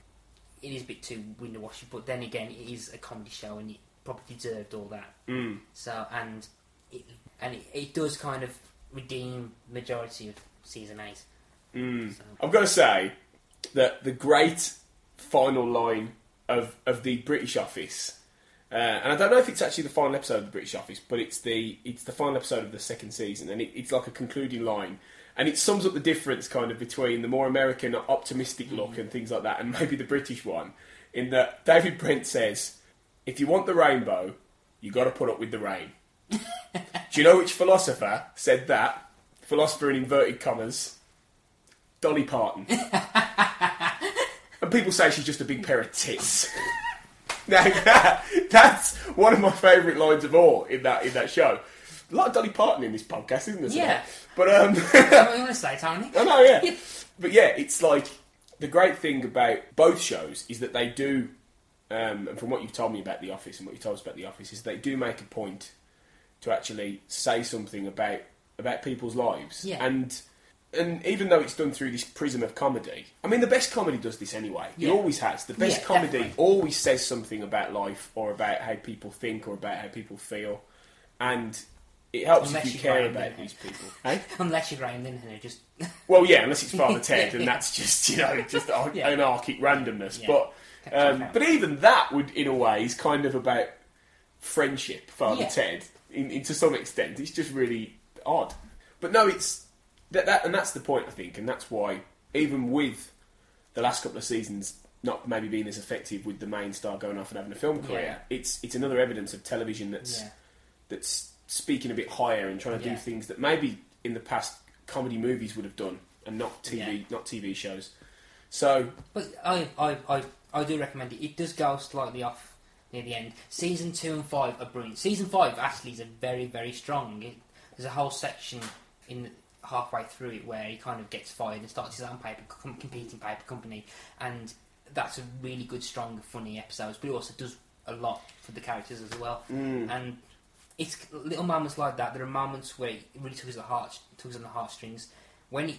H: It is a bit too window washy, but then again, it is a comedy show, and it probably deserved all that.
G: Mm.
H: So and it and it, it does kind of redeem majority of season eight.
G: Mm. I've got to say that the great final line of, of the British Office, uh, and I don't know if it's actually the final episode of the British Office, but it's the it's the final episode of the second season, and it, it's like a concluding line, and it sums up the difference kind of between the more American optimistic look and things like that, and maybe the British one, in that David Brent says, "If you want the rainbow, you got to put up with the rain." Do you know which philosopher said that? Philosopher in inverted commas. Dolly Parton. and people say she's just a big pair of tits. now that, that's one of my favourite lines of all in that in that show. A lot of Dolly Parton in this podcast, isn't there?
H: Yeah.
G: But um,
H: what you want to say, Tony?
G: I know, yeah. But yeah, it's like the great thing about both shows is that they do, um, and from what you've told me about The Office and what you told us about The Office, is they do make a point to actually say something about about people's lives.
H: Yeah.
G: And and even though it's done through this prism of comedy, I mean, the best comedy does this anyway. It always has. The best
H: Yeah,
G: comedy
H: definitely.
G: always says something about life or about how people think or about how people feel, and it helps
H: Unless
G: if you care about these people. Eh?
H: Unless you're Graham Linehan, just
G: Well, yeah, unless it's Father Ted,
H: Yeah.
G: and that's just you know just
H: Yeah.
G: anarchic randomness.
H: Yeah.
G: But um, but even that would, in a way, is kind of about friendship. Father
H: Yeah.
G: Ted, in, in to some extent, it's just really odd. But no, it's that, that and that's the point I think, and that's why even with the last couple of seasons not maybe being as effective with the main star going off and having a film career, it's it's another evidence of television that's
H: Yeah.
G: that's speaking a bit higher and trying to
H: Yeah.
G: do things that maybe in the past comedy movies would have done and not TV
H: Yeah.
G: not TV shows. So
H: But I, I, I, I do recommend it. It does go slightly off near the end. Season two and five are brilliant. Season five actually is a very, very strong. It, there's a whole section in halfway through it where he kind of gets fired and starts his own paper com- competing paper company, and that's a really good, strong, funny episodes. But it also does a lot for the characters as well.
G: Mm.
H: And it's little moments like that. There are moments where it really tugs the heart, tugs on the heartstrings. When it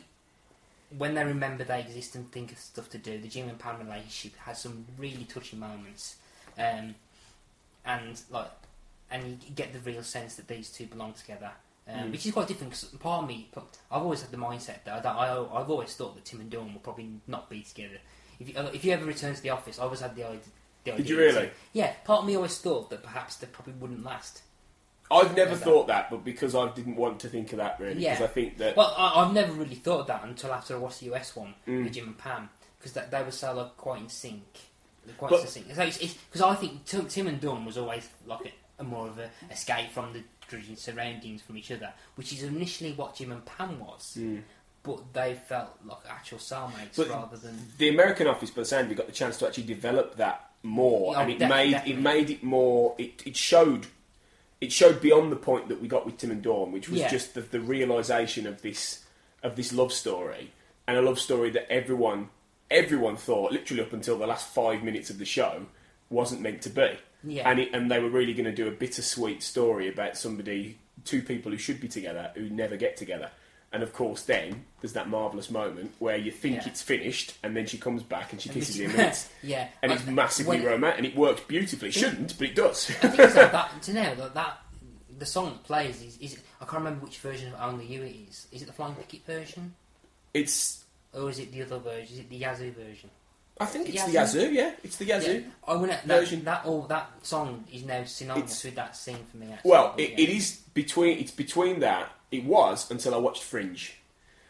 H: when they remember they exist and think of stuff to do, the Jim and Pam relationship has some really touching moments, um, and like, and you get the real sense that these two belong together, um,
G: Mm.
H: which is quite different. Because part of me, I've always had the mindset that I, I, I've always thought that Tim and Dawn will probably not be together. If you, uh, if you ever return to the office, I always had the idea. The
G: Did
H: idea
G: you really?
H: that- yeah, part of me always thought that perhaps they probably wouldn't last.
G: I've never
H: that.
G: thought that, but because I didn't want to think of that really, because
H: Yeah.
G: I think that
H: Well, I, I've never really thought of that until after I watched the US one
G: Mm.
H: with Jim and Pam because they were so like quite in sync. They're quite
G: But-
H: in sync. Because I think Tim, Tim and Dawn was always like a, a more of a escape from the drudging surroundings from each other, which is initially what Jim and Pam was.
G: Mm.
H: But they felt like actual soulmates
G: But
H: rather than
G: the American Office, by the sound it, got the chance to actually develop that more,
H: Oh,
G: and it
H: def-
G: made
H: definitely.
G: it made it more. It, it showed it showed beyond the point that we got with Tim and Dawn, which was
H: Yeah.
G: just the, the realization of this of this love story and a love story that everyone everyone thought, literally up until the last five minutes of the show, wasn't meant to be.
H: Yeah.
G: And, it, and they were really going to do a bittersweet story about somebody, two people who should be together, who never get together. And of course, then there's that marvelous moment where you think
H: Yeah.
G: it's finished, and then she comes back and she kisses him, and it's,
H: Yeah.
G: and it's massively
H: when-
G: romantic, and it works beautifully. It shouldn't, but it does.
H: I think it's like that. To know that, that the song that plays is, is I can't remember which version of Only You it is. Is it the Flying Picket version,
G: it's,
H: or is it the other version? Is it the Yazoo version?
G: I think it's
H: it
G: the Yazoo. Yeah, it's the Yazoo.
H: Yeah. I want that,
G: version.
H: that all that song is now synonymous
G: It's-
H: with that scene for me. Actually.
G: Well, it,
H: yeah.
G: it is between. It's between that. It was until I watched Fringe.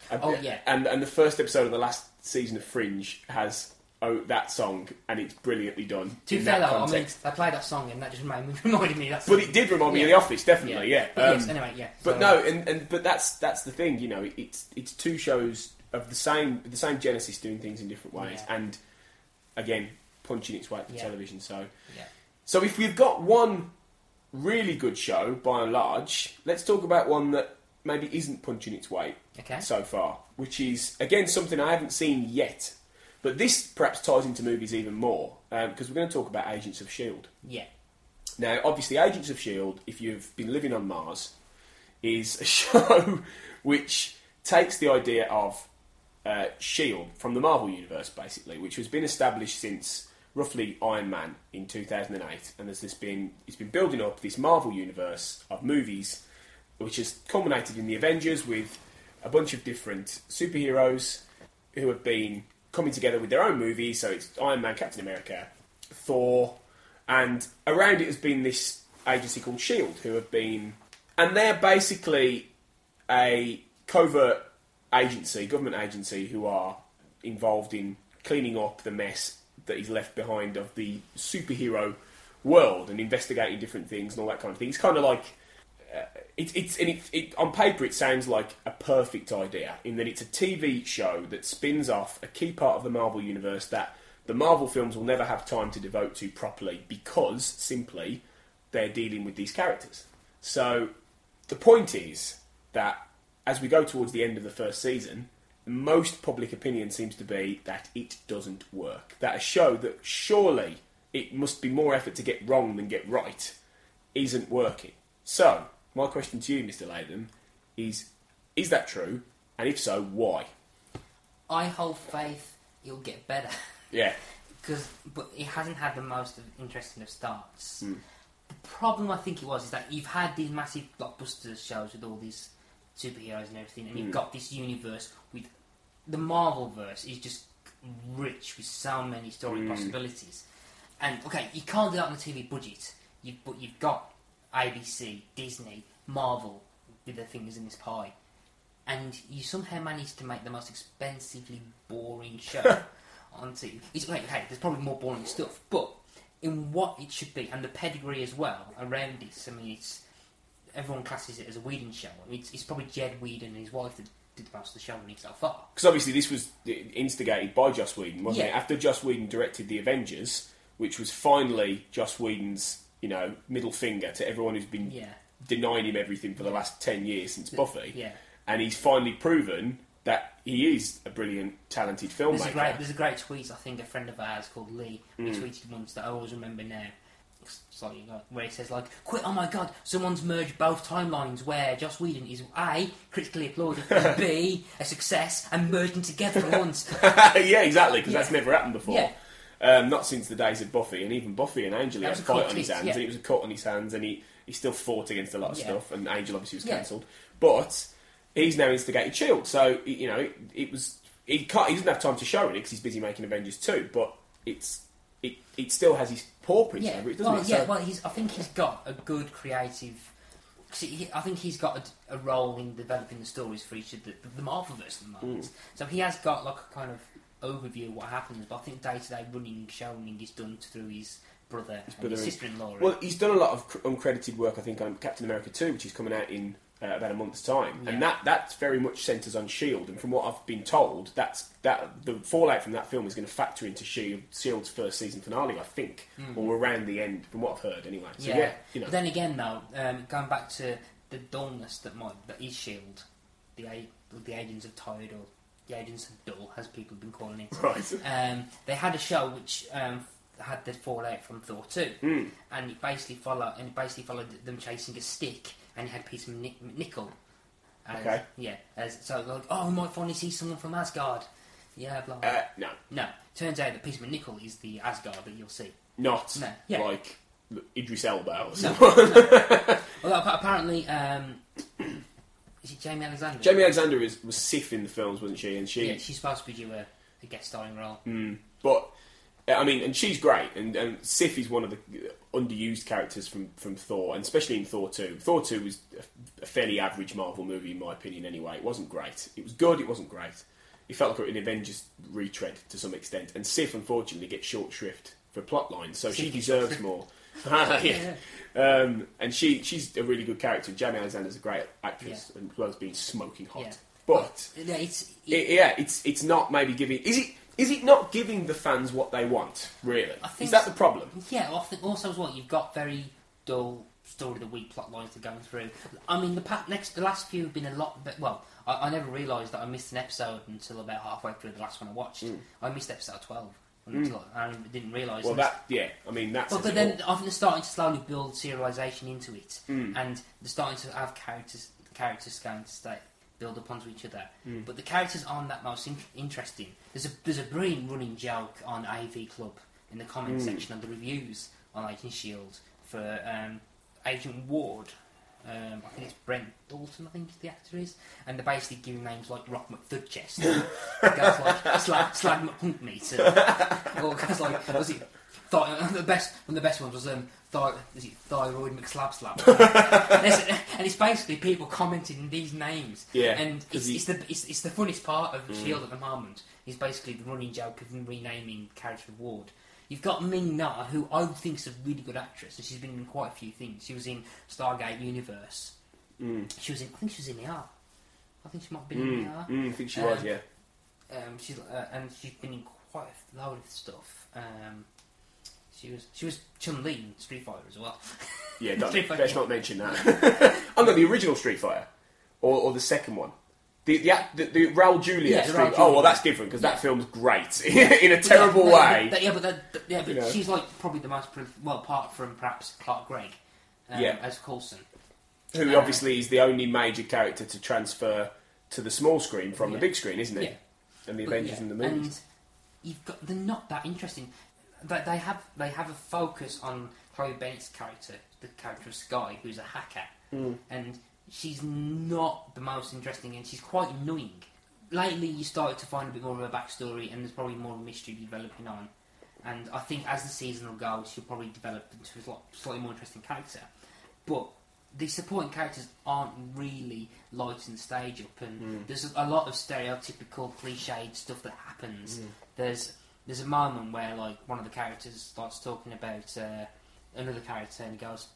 G: I-
H: Oh, yeah.
G: and and the first episode of the last season of Fringe has oh that song, and it's brilliantly done.
H: To fair though, I mean. I played that song and that just made me, reminded me that.
G: but it did remind me of The Office, definitely. Yeah.
H: Yes,
G: Um,
H: anyway, yeah.
G: But
H: so-
G: no, and, and but that's that's the thing. You know, it's it's two shows of the same the same genesis doing things in different ways,
H: Yeah.
G: and again punching its weight for
H: Yeah.
G: television. So.
H: Yeah.
G: So if we've got one really good show by and large, let's talk about one that maybe isn't punching its weight
H: Okay.
G: so far, which is again something I haven't seen yet. But this perhaps ties into movies even more um, because we're going to talk about Agents of Shield.
H: Yeah.
G: Now, obviously, Agents of Shield, if you've been living on Mars, is a show which takes the idea of uh, Shield from the Marvel universe, basically, which has been established since roughly Iron Man in 2008, and there's this been it's been building up this Marvel universe of movies, which has culminated in the Avengers with a bunch of different superheroes who have been coming together with their own movies. So it's Iron Man, Captain America, Thor, and around it has been this agency called Shield, who have been, and they're basically a covert agency, government agency, who are involved in cleaning up the mess that is left behind of the superhero world and investigating different things and all that kind of thing. It's kind of like uh, it, it's and it, it, on paper it sounds like a perfect idea in that it's a TV show that spins off a key part of the Marvel universe that the Marvel films will never have time to devote to properly because simply they're dealing with these characters. So the point is that as we go towards the end of the first season, most public opinion seems to be that it doesn't work. That a show that surely it must be more effort to get wrong than get right isn't working. So, my question to you, Mr. Latham, is is that true? And if so, why?
H: I hold faith it'll get better.
G: Yeah.
H: Because, but it hasn't had the most of interesting of starts.
G: Hmm.
H: The problem I think it was is that you've had these massive blockbuster shows with all these superheroes and everything, and you've
G: Hmm.
H: got this universe with the Marvel verse is just rich with so many story
G: Hmm.
H: possibilities. And okay, you can't do that on a TV budget, you, but you've got ABC, Disney, Marvel with their fingers in this pie, and you somehow managed to make the most expensively boring show on TV. It's like, okay, there's probably more boring stuff, but in what it should be, and the pedigree as well around it. I mean, it's everyone classes it as a Whedon show. I mean, it's, it's probably Jed Whedon and his wife that did most of the show and so far.
G: Because obviously this was instigated by Joss Whedon, wasn't it? After Joss Whedon directed The Avengers, which was finally Joss Whedon's, you know, middle finger to everyone who's been
H: Yeah.
G: denying him everything for the last 10 years since Buffy.
H: Yeah.
G: And he's finally proven that he is a brilliant, talented filmmaker.
H: There's a great, there's a great tweet. I think a friend of ours called Lee he
G: Mm.
H: tweeted once that I always remember now. Sorry, where he says like, "Quit! Oh my God! Someone's merged both timelines where Joss Whedon is a critically applauded and b a success and merged them together at once."
G: yeah, exactly, because
H: Yeah.
G: that's never happened before.
H: Yeah.
G: Um, not since the days of Buffy, and even Buffy and Angel, he had a fight
H: cut
G: on his hands,
H: yeah.
G: and it was a cut on his hands, and he, he still fought against a lot of
H: Yeah.
G: stuff, and Angel obviously was cancelled. But he's now instigated Shield, so you know it, it was he can't he doesn't have time to show it because he's busy making Avengers two, but it's it it still has his paw prints
H: yeah,
G: over it, doesn't
H: well,
G: it?
H: yeah.
G: So-
H: Well, he's. I think he's got a good creative. 'cause he, I think he's got a, a role in developing the stories for each of the, the Marvelverse at the moment.
G: Mm.
H: So he has got like a kind of overview of what happens. But I think day to day running, showing is done through his brother and
G: Brother
H: his sister-in-law.
G: Well, he's done a lot of cr- uncredited work, I think, on Captain America 2, which is coming out in uh, about a month's time,
H: Yeah.
G: and that that's very much centres on Shield. And from what I've been told, that's that the fallout from that film is going to factor into Shield Shield's first season finale, I think,
H: Mm.
G: or around the end, from what I've heard, anyway. So yeah,
H: yeah.
G: you know,
H: But then again, though, um, going back to the dullness that might that is Shield, the the agents of tired or the agents of dull, as people have been calling it.
G: Right.
H: Um, they had a show which um, had the fallout from Thor two,
G: Mm.
H: and it basically followed and it basically followed them chasing a stick, and it had Peter Mc- MacNicol. As,
G: Okay.
H: Yeah. As, so like, oh, we might finally see someone from Asgard. Yeah, blah. blah.
G: Uh, no.
H: No. Turns out that Peter Nickel is the Asgard that you'll see.
G: Not
H: No, yeah.
G: like Idris Elba or
H: No.
G: something.
H: Well, apparently, um, is it Jaimie Alexander?
G: Jaimie Alexander is, was Sif in the films, wasn't she? And she,
H: Yeah, she's supposed to be due a, a guest starring role.
G: Mm. But I mean, and she's great, and, and Sif is one of the underused characters from, from Thor, and especially in Thor two. Thor two was a, fairly average Marvel movie, in my opinion. Anyway, it wasn't great. It was good. It wasn't great. It felt like an Avengers retread to some extent, and Sif unfortunately gets short shrift for plot lines, so she deserves more. yeah. Um, and she she's a really good character. Jaimie Alexander's a great actress, and as well as being smoking hot.
H: Yeah.
G: But
H: Yeah, it's
G: it, yeah, it's it's not maybe giving. Is it? Is it not giving the fans what they want? Really?
H: I think
G: Is that the problem?
H: Yeah, I think also as well, you've got very dull story of the week plot lines to go through. I mean, the pa- next, the last few have been a lot. But well, I, I never realised that I missed an episode until about halfway through the last one I watched. I missed episode twelve. Until I didn't realise.
G: Mm. Well, that yeah. I mean, that's.
H: but, but then I think they're starting to slowly build serialisation into it,
G: Mm.
H: and they're starting to have characters. Characters going to stay build upon to each other,
G: Mm.
H: but the characters aren't that most in- interesting. There's a there's a brilliant running joke on AV Club in the comment
G: Mm.
H: section of the reviews on Agent Shield for um, Agent Ward. Um, I think it's Brett Dalton. I think the actor is, and they're basically giving names like Rock McThudchest. goes like Slag, Slag McPunk Meat, and- or goes like was it Thi- the best one of the best ones was um thi- is it thyroid McSlab Slab, and, it's, and it's basically people commenting these names.
G: Yeah,
H: and
G: 'cause
H: it's,
G: he-
H: it's the it's, it's the funniest part of the
G: Mm.
H: Shield at the moment is basically the running joke of them renaming the character Ward. You've got Ming Na, who I think is a really good actress, and she's been in quite a few things. She was in Stargate Universe.
G: Mm.
H: She was in. I think she was in ER. I think she might have been in
G: Mm,
H: ER.
G: mm, I think she was, yeah.
H: Um, she's uh, and she's been in quite a load of stuff. Um, she was she was Chun Li in Street Fighter as well.
G: Yeah, don't,
H: Street Fighter.
G: let's not mention that. I'm got the original Street Fighter, or, or the second one. The the, the, the Raul Julia
H: Yeah, the
G: Street.
H: Raul
G: oh well, that's different because that film's great in a terrible
H: yeah,
G: way.
H: but that- yeah, but that, yeah, but
G: You know.
H: she's like probably the most well, apart from perhaps Clark Gregg, um,
G: Yeah.
H: as Coulson.
G: Who
H: Uh,
G: obviously is the only major character to transfer to the small screen from the
H: Yeah.
G: big screen, isn't he?
H: Yeah.
G: And the
H: But
G: Avengers
H: yeah,
G: and the movies.
H: And you've got they're not that interesting. They, they have they have a focus on Chloe Bennet's character, the character of Skye, who's a hacker,
G: Mm.
H: and she's not the most interesting, and she's quite annoying. Lately, you started to find a bit more of a backstory, and there's probably more mystery developing on. And I think as the season will go, she'll probably develop into a lot, slightly more interesting character. But the supporting characters aren't really lighting the stage up, and
G: Mm.
H: there's a lot of stereotypical, cliched stuff that happens.
G: Mm.
H: There's there's a moment where like one of the characters starts talking about uh, another character, and he goes,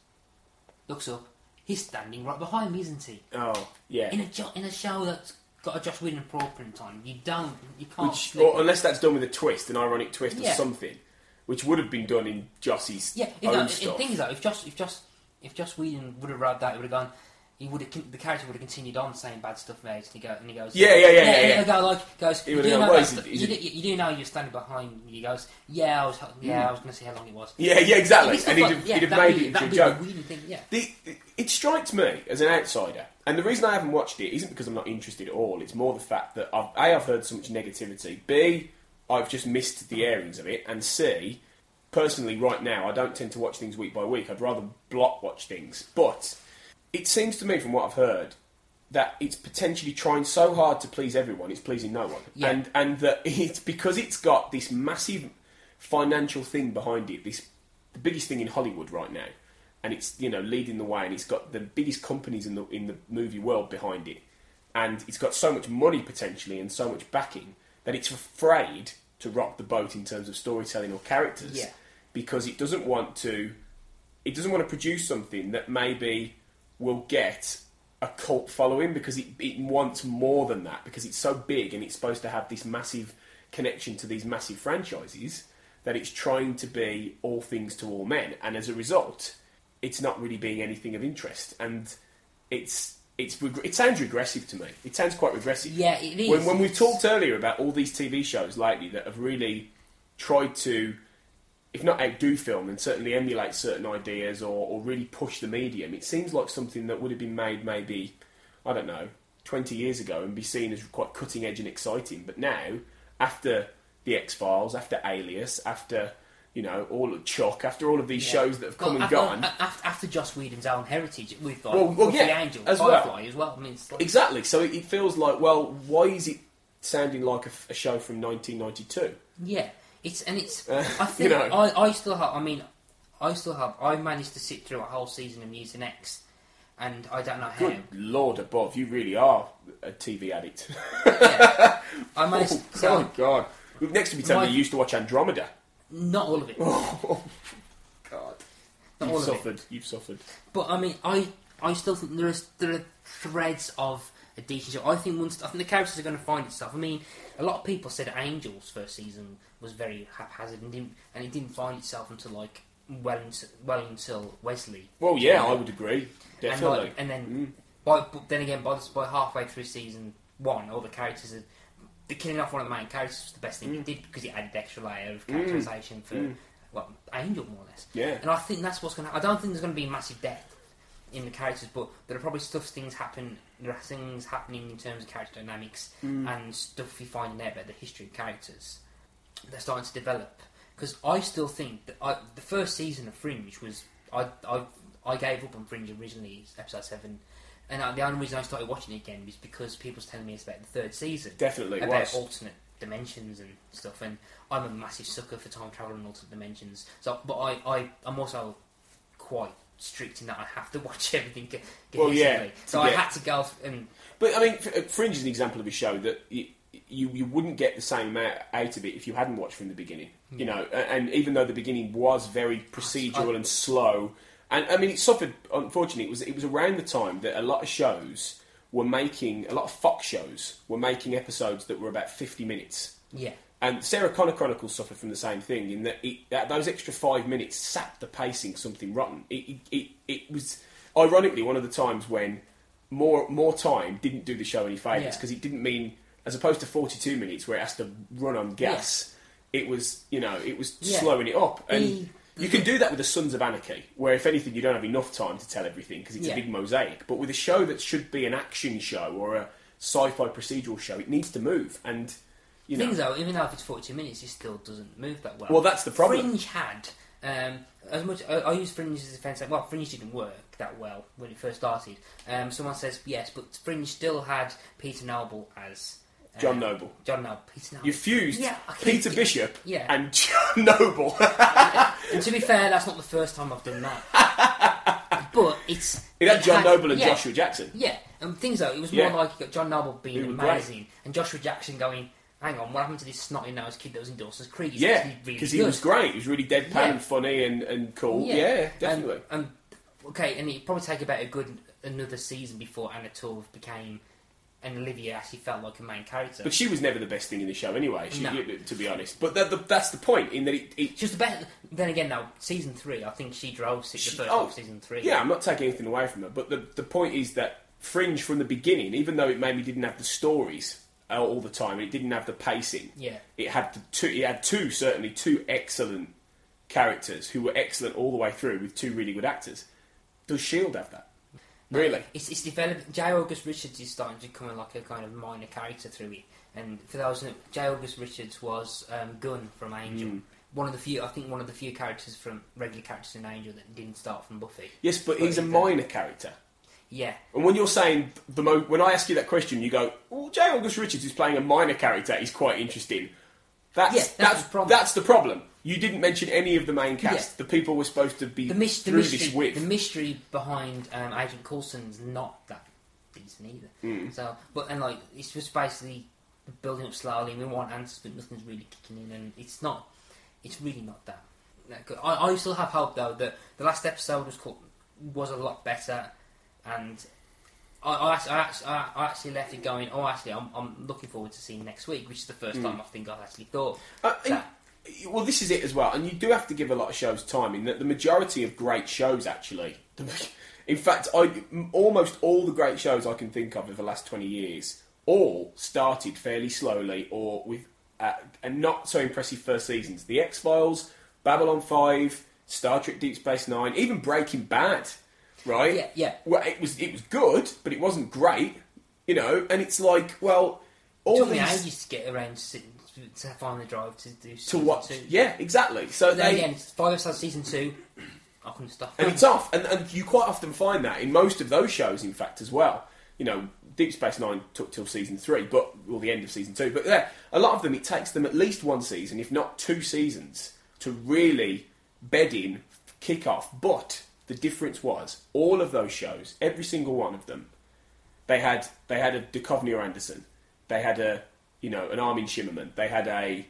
H: looks up, he's standing right behind me, isn't he?
G: Oh, yeah.
H: In a jo- in a show that's got a Joss Whedon print on, you don't, you can't.
G: Which, or unless that's done with a twist, an ironic twist
H: Yeah.
G: or something, which would have been done in Jossie's
H: Yeah, if
G: own
H: that,
G: stuff.
H: the thing is though, if Joss if Joss if Joss Whedon would have wrote that, it would have gone. He would have the character would have continued on saying bad stuff it. And he, go, and he goes,
G: Yeah, yeah, yeah, yeah, yeah.
H: he go like goes.
G: He
H: You do, know
G: gone, "Well,
H: that
G: is it-
H: stu-
G: is
H: you,
G: it-
H: do, you do know you're standing behind. He goes, yeah, I was, yeah, mm. I was going to see how long it was.
G: Yeah, yeah, exactly. And he'd
H: like- yeah,
G: he'd have made
H: be-
G: it into a joke.
H: the thing, yeah.
G: The, it strikes me as an outsider, and the reason I haven't watched it isn't because I'm not interested at all. It's more the fact that I've, a I've heard so much negativity. B I've just missed the airings of it, and C personally right now I don't tend to watch things week by week. I'd rather block watch things, but it seems to me from what I've heard that it's potentially trying so hard to please everyone, it's pleasing no one,
H: Yeah.
G: and and that it's because it's got this massive financial thing behind it. This the biggest thing in Hollywood right now, and it's you know leading the way, and it's got the biggest companies in the in the movie world behind it, and it's got so much money potentially and so much backing that it's afraid to rock the boat in terms of storytelling or characters
H: Yeah.
G: because it doesn't want to it doesn't want to produce something that maybe will get a cult following because it, it wants more than that because it's so big and it's supposed to have this massive connection to these massive franchises that it's trying to be all things to all men. And as a result it's not really being anything of interest. And it's it's it sounds regressive to me. It sounds quite regressive.
H: Yeah, it is.
G: when, when we've talked earlier about all these TV shows lately that have really tried to if not outdo film, then certainly emulate certain ideas or, or really push the medium. It seems like something that would have been made maybe, I don't know, 20 years ago and be seen as quite cutting edge and exciting. But now, after The X Files, after Alias, after, you know, all of Chuck, after all of these
H: Yeah.
G: shows that have come
H: Well,
G: and
H: after,
G: gone.
H: After, after Joss Whedon's own heritage with like,
G: Well, well, yeah,
H: Angel,
G: as well.
H: Firefly as well. I mean, like,
G: Exactly. So it, it feels like, well, why is it sounding like a show from 1992?
H: Yeah, it's and it's.
G: Uh,
H: I think
G: you know.
H: I, I still have. I mean, I still have. I managed to sit through a whole season of Mutant X, and I don't know how.
G: Good Lord above, you really are a TV addict.
H: I managed.
G: oh,
H: so,
G: oh, God. Next to me telling me you used to watch Andromeda.
H: not all of it.
G: Oh, God.
H: Not
G: You've
H: all of it.
G: suffered. You've suffered.
H: But I mean, I I still think there is there are threads of a decent show. I think once I think the characters are going to find itself. I mean, a lot of people said Angels first season was very haphazard and didn't and it didn't find itself until like well into, well until Wesley.
G: Well, yeah, I would agree.
H: And,
G: Definitely.
H: like, and then mm. by but then again by the, by halfway through season one, all the characters are. The killing off one of the main characters was the best thing it mm. did because it added extra layer of characterization mm. for
G: Mm.
H: well Angel more or less.
G: Yeah.
H: And I think that's what's going to. I don't think there's going to be massive death in the characters, but there are probably stuff things happen. There are things happening in terms of character dynamics
G: Mm.
H: and stuff you find finding out about the history of characters. They're starting to develop because I still think that I, the first season of Fringe was I I I gave up on Fringe originally episode seven. And uh, the only reason I started watching it again was because people were telling me it's about the third season.
G: Definitely,
H: about
G: was.
H: alternate dimensions and stuff. And I'm a massive sucker for time travel and alternate dimensions. So, but I, I I'm also quite strict in that I have to watch everything
G: Well, yeah.
H: So
G: to
H: I had to go and
G: But I mean, uh, Fringe is an example of a show that you, you you wouldn't get the same amount out of it if you hadn't watched from the beginning. You know, and even though the beginning was very procedural and slow, and I mean, it suffered. Unfortunately, it was it was around the time that a lot of shows were making a lot of Fox shows were making episodes that were about fifty minutes.
H: yeah.
G: And Sarah Connor Chronicles suffered from the same thing in that, it, that those extra five minutes sapped the pacing something rotten. It, it, it, it was ironically one of the times when more more time didn't do the show any favours
H: Yeah.
G: because it didn't mean as opposed to forty two minutes where it has to run on gas. It was you know it was
H: Yeah.
G: slowing it up and.
H: The-
G: you can do that with the Sons of Anarchy, where if anything, you don't have enough time to tell everything because it's
H: Yeah.
G: a big mosaic. But with a show that should be an action show or a sci-fi procedural show, it needs to move. And you know,
H: Things though, even though if it's 42 minutes, it still doesn't move that well.
G: Well, that's the problem.
H: Fringe had um, as much. I, I use Fringe as a defence. Well, Fringe didn't work that well when it first started. Um, someone says yes, but Fringe still had Peter Noble as um,
G: John Noble.
H: John Noble. Peter Noble.
G: You fused
H: Yeah, I keep-
G: Peter Bishop
H: Yeah.
G: and John Noble.
H: and to be fair, that's not the first time I've done that. but it's
G: It had John Noble and
H: yeah.
G: Joshua Jackson.
H: Yeah, and things though, it was
G: Yeah.
H: more like you got John Noble being
G: were great.
H: amazing and Joshua Jackson going, "Hang on, what happened to this snotty nosed kid that was in Dawson's Creek?" He's
G: yeah,
H: actually really
G: because he was great. He was really deadpan
H: Yeah.
G: and funny and, and cool. Yeah, definitely.
H: And, and okay, and it'd probably take about a good another season before Anna Torv became, and Olivia actually felt like a main character.
G: but she was never the best thing in the show anyway, she,
H: No.
G: to be honest. But that, the, that's the point, in that it... it
H: She's the best. Then again, though, season three, I think she drove se- the first
G: oh,
H: half of season three.
G: Yeah, I'm not taking anything away from her, but the, the point is that Fringe from the beginning, even though it maybe didn't have the stories all the time, it didn't have the pacing,
H: Yeah.
G: it had the two. It had two certainly two excellent characters who were excellent all the way through with two really good actors. Does Shield have that?
H: No,
G: Really?
H: It's, it's developed. J. August Richards is starting to become like a kind of minor character through it. And for those, J. August Richards was um, Gunn from Angel.
G: Mm.
H: One of the few, I think, one of the few characters from regular characters in Angel that didn't start from Buffy.
G: Yes, but he's a minor character.
H: Yeah,
G: And when you're saying the mo- when I ask you that question, you go, "Well, J. August Richards is playing a minor character. He's quite interesting." That's
H: Yeah, that's
G: that's
H: the problem.
G: that's the problem. You didn't mention any of the main cast.
H: Yeah.
G: The people we're supposed to be
H: the, mis- the mystery, the mystery behind um, Agent Coulson's not that decent either.
G: Mm.
H: So, but and like it's just basically building up slowly. and We want answers, but nothing's really kicking in, and it's not. It's really not that. that good. I, I still have hope though that the last episode was called, was a lot better, and I, I, actually, I, actually, I I actually left it going. Oh, actually, I'm, I'm looking forward to seeing next week, which is the first
G: Mm.
H: time I think I've actually thought.
G: Uh, and-
H: that.
G: well, this is it as well, and you do have to give a lot of shows time. In that the majority of great shows, actually, in fact, I almost all the great shows I can think of over the last twenty years all started fairly slowly or with uh, and not so impressive first seasons. The X Files Babylon Five, Star Trek Deep Space Nine, even Breaking Bad, right?
H: Yeah, yeah.
G: Well, it was it was good, but it wasn't great, you know. And it's like, well, all
H: took me
G: these
H: ages to get around to, to find the drive to do
G: to watch,
H: two.
G: yeah, exactly. So they
H: again, five episodes season two. I couldn't stop.
G: and it's off. And, and you quite often find that in most of those shows, in fact, as well. You know, Deep Space Nine took till season three, but or the end of season two. But yeah, a lot of them it takes them at least one season, if not two seasons, to really bed in, kick off. But the difference was all of those shows, every single one of them, they had they had a Duchovny or Anderson, they had a you know an Armin Shimmerman, they had a,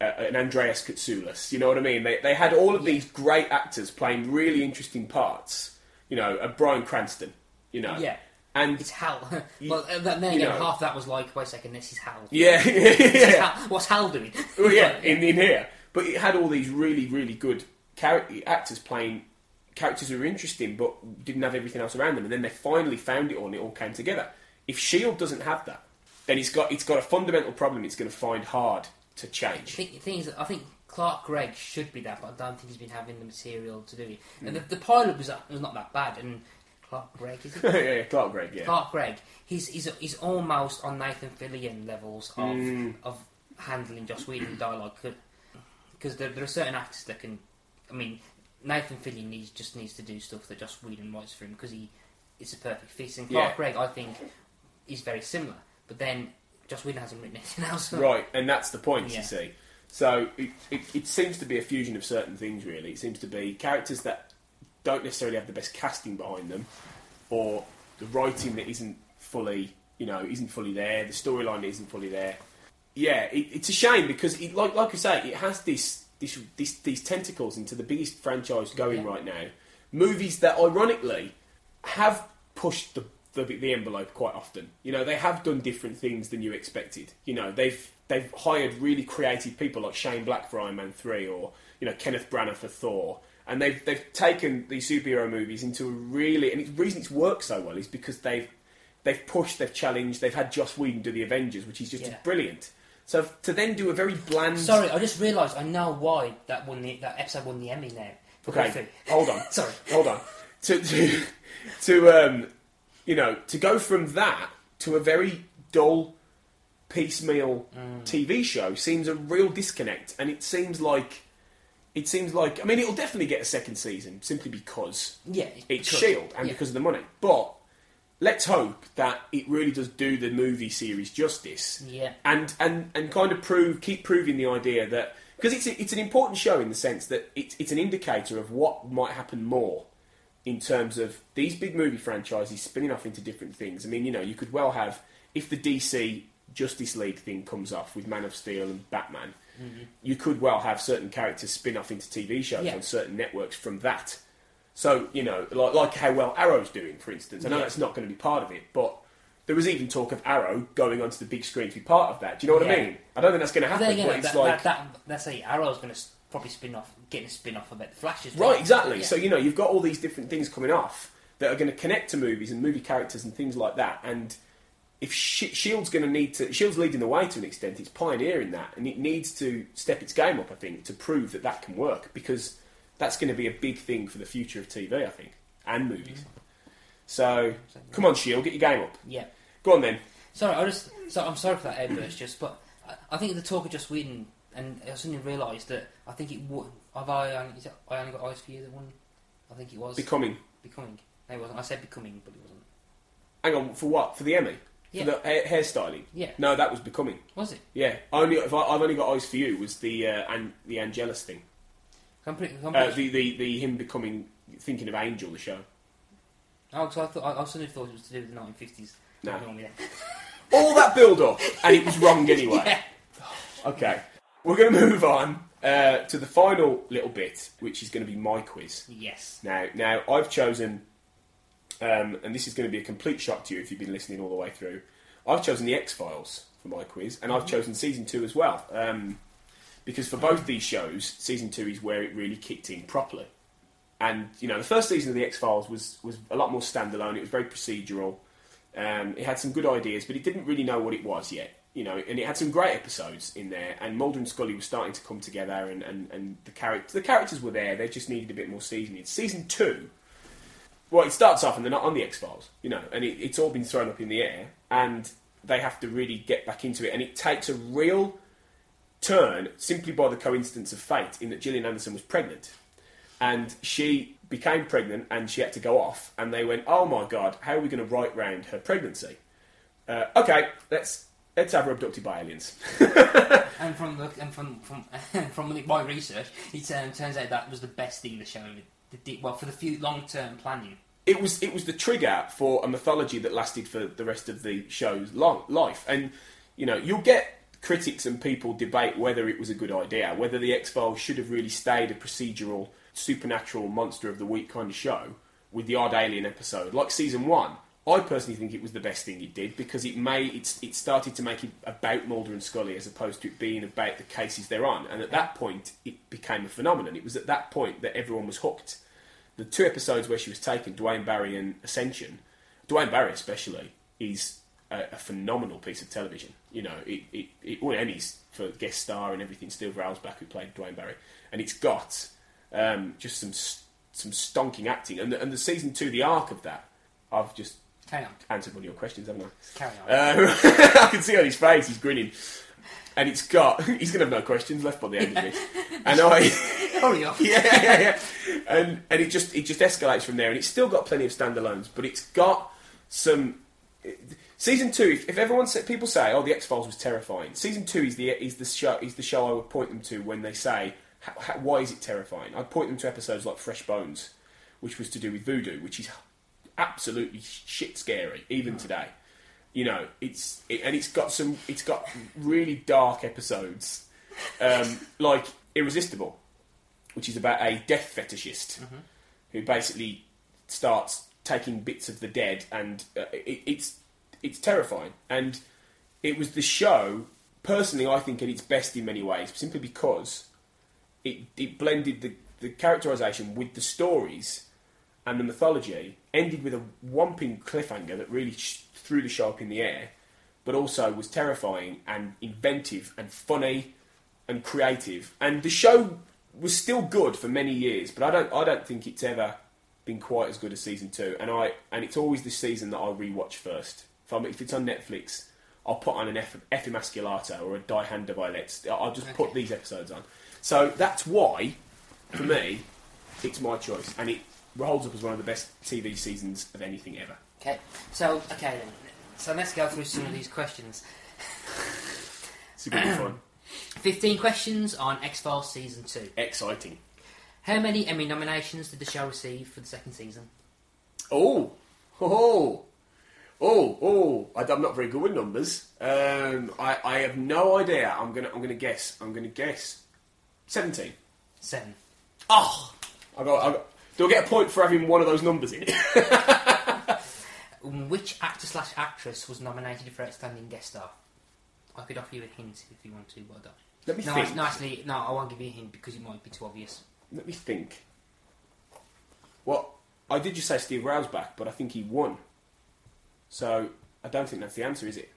G: a an Andreas Katsulas. You know what I mean? They they had all of these great actors playing really interesting parts. You know, a Bryan Cranston. You know,
H: Yeah.
G: and
H: It's Hal. well, uh, then again,
G: you know-
H: half that was like, wait a second, this is Hal.
G: Yeah, yeah.
H: Hal. What's Hal doing?
G: well, yeah, in, in here. But it had all these really, really good char- actors playing characters who were interesting, but didn't have everything else around them. And then they finally found it all, and it all came together. If Shield doesn't have that, then it's got it's got a fundamental problem. It's going to find hard to change.
H: the thing is, I think Clark Gregg should be that, but I don't think he's been having the material to do it.
G: Mm.
H: And the, the pilot was, was not that bad, and Clark Gregg is it?
G: yeah, yeah, Clark Gregg. Yeah,
H: Clark Gregg, he's, he's he's almost on Nathan Fillion levels of
G: Mm.
H: of handling Joss Whedon dialogue because there, there are certain actors that can. I mean, Nathan Fillion needs just needs to do stuff that Joss Whedon writes for him because he it's a perfect fit. And Clark
G: Yeah.
H: Gregg, I think, is very similar, but then Joss Whedon hasn't written anything else.
G: Right, and that's the point,
H: Yeah.
G: you see. So it, it, it seems to be a fusion of certain things, really. It seems to be characters that don't necessarily have the best casting behind them, or the writing that isn't fully, you know, isn't fully there. The storyline isn't fully there. Yeah, it, it's a shame because, it, like like I say, it has this, this this these tentacles into the biggest franchise going
H: Yeah.
G: right now. Movies that, ironically, have pushed the, the the envelope quite often. You know, they have done different things than you expected. You know, they've they've hired really creative people like Shane Black for Iron Man three, or you know Kenneth Branagh for Thor, and they've they've taken these superhero movies into a really and the reason it's worked so well is because they've they've pushed, they've challenged, they've had Joss Whedon do the Avengers, which is just
H: Yeah.
G: brilliant. So to then do a very bland.
H: Sorry, I just realised I know why that won the that episode won the Emmy now. for
G: Okay,
H: Griffin.
G: hold on.
H: Sorry.
G: hold on. To to, to um, you know, to go from that to a very dull, piecemeal
H: Mm.
G: TV show seems a real disconnect, and it seems like it seems like I mean, it'll definitely get a second season simply because
H: Yeah,
G: it's
H: could.
G: Shield and
H: Yeah.
G: because of the money, but. Let's hope that it really does do the movie series justice
H: Yeah.
G: and and and kind of prove keep proving the idea that because it's a, it's an important show in the sense that it's it's an indicator of what might happen more in terms of these big movie franchises spinning off into different things. I mean, you know, you could well have if the DC Justice League thing comes off with Man of Steel and Batman,
H: Mhm.
G: you could well have certain characters spin off into TV shows
H: Yeah.
G: on certain networks from that. So you know, like, like how well Arrow's doing, for instance. I know
H: Yeah.
G: that's not going to be part of it, but there was even talk of Arrow going onto the big screen to be part of that. Do you know what I mean? I don't think that's going to happen.
H: then again,
G: but it's
H: that,
G: like
H: that, that, let's say Arrow's going to probably spin off, getting a spin off about the Flash as well.
G: Right, exactly.
H: Yeah.
G: So you know, you've got all these different things coming off that are going to connect to movies and movie characters and things like that. And if Sh- Shield's going to need to, Shield's leading the way to an extent. It's pioneering that, and it needs to step its game up. I think to prove that that can work because that's going to be a big thing for the future of TV. I think and movies. So come on, Shield, get your game up.
H: Yeah.
G: Go on then.
H: Sorry, I just so I'm sorry for that outburst, just but I, I think the talk of Joss Whedon, and I suddenly realised that I think it would. Have I? only- Is it, I only got eyes for you. That one. I think it was
G: Becoming.
H: Becoming. No, it wasn't. I said becoming, but it wasn't.
G: Hang on, for what? For the Emmy?
H: Yeah.
G: For the hair- hairstyling?
H: Yeah.
G: No, that was becoming.
H: Was it?
G: Yeah. Only if I, I've only got eyes for you was the uh, and the Angelus thing.
H: Pretty. I'm
G: Uh, the, the the him becoming thinking of Angel the show.
H: oh, so I thought I, I suddenly thought it was to do with the 1950s.
G: No.
H: Nothing wrong with that.
G: All that build up and it was wrong anyway.
H: Yeah.
G: Okay, we're going to move on uh, to the final little bit, which is going to be my quiz.
H: Yes.
G: Now, now I've chosen, um, and this is going to be a complete shock to you if you've been listening all the way through. I've chosen the X Files for my quiz, and I've chosen season two as well, um, because for both these shows, season two is where it really kicked in properly. And you know, the first season of the X Files was was a lot more standalone. It was very procedural. Um, it had some good ideas, but it didn't really know what it was yet. you know, and it had some great episodes in there. And Mulder and Scully were starting to come together, and, and, and the characters the characters were there. They just needed a bit more seasoning. Season two, well, it starts off and they're not on the X Files, you know, and it, it's all been thrown up in the air, and they have to really get back into it, and it takes a real turn simply by the coincidence of fate in that Gillian Anderson was pregnant, and she became pregnant and she had to go off, and they went, "Oh my god, how are we going to write round her pregnancy?" Uh, okay, let's let's have her abducted by aliens.
H: and from the, and from from from my research, it um, turns out that was the best thing the show ever did. Well, for the few long term planning.
G: it was it was the trigger for a mythology that lasted for the rest of the show's long life. And you know, you'll get critics and people debate whether it was a good idea, whether the X Files should have really stayed a procedural, supernatural monster of the week kind of show with the odd alien episode, like season one. I personally think it was the best thing it did because it made it, it started to make it about Mulder and Scully as opposed to it being about the cases they're on. And at that point, it became a phenomenon. It was at that point that everyone was hooked the two episodes where she was taken, Duane Barry and Ascension, Duane Barry especially, is a, a phenomenal piece of television. You know, it, it, it won Emmys for guest star and everything. Steve Railsback, who played Duane Barry, and it's got um, just some some stonking acting. And the, and the season two, the arc of that, I've just
H: Carry on.
G: answered one of your questions, haven't I?
H: Carry
G: on. I can see on his face, he's grinning. And it's got, he's going to have no questions left by the end of it. And I,
H: Hurry up.
G: yeah, yeah, yeah. And and it just it just escalates from there, and it's still got plenty of standalones, but it's got some. Season two, if, if everyone say, people say, "Oh, the X Files was terrifying," season two is the is the show is the show I would point them to when they say, "H- h- "Why is it terrifying?" I'd point them to episodes like Fresh Bones, which was to do with voodoo, which is absolutely shit scary even today. You know, it's it, and it's got some it's got really dark episodes, um, like Irresistible, which is about a death fetishist who basically starts taking bits of the dead, and uh, it, it's it's terrifying. And it was the show, personally, I think at its best in many ways, simply because it it blended the the characterization with the stories and the mythology. Ended with a whomping cliffhanger that really sh- threw the show up in the air, but also was terrifying and inventive and funny and creative. And the show was still good for many years, but I don't I don't think it's ever been quite as good as season two. And I and it's always the season that I rewatch first. If, I'm, if it's on Netflix, I'll put on an F, or a Die Hand Die Verletzt. I'll just put these episodes on. So that's why, for me, it's my choice, and it holds up as one of the best TV seasons of anything ever.
H: Okay, so okay then. So let's go through some of these questions.
G: It's going to be fun.
H: Fifteen questions on X Files season two.
G: Exciting.
H: How many Emmy nominations did the show receive for the second season?
G: Oh, oh, oh, oh! I- I'm not very good with numbers. Um, I, I have no idea. I'm gonna, I'm gonna guess. I'm gonna guess. Seventeen.
H: Seven.
G: Oh, I got, I got. Do I get a point for having one of those numbers in it?
H: Which actor slash actress was nominated for outstanding guest star? I could offer you a hint if you want to, but I don't.
G: Let me
H: no,
G: think.
H: No, actually, no, I won't give you a hint because it might be too obvious.
G: Let me think. Well, I did just say Steve Railsback, but I think he won. So I don't think that's the answer, is it?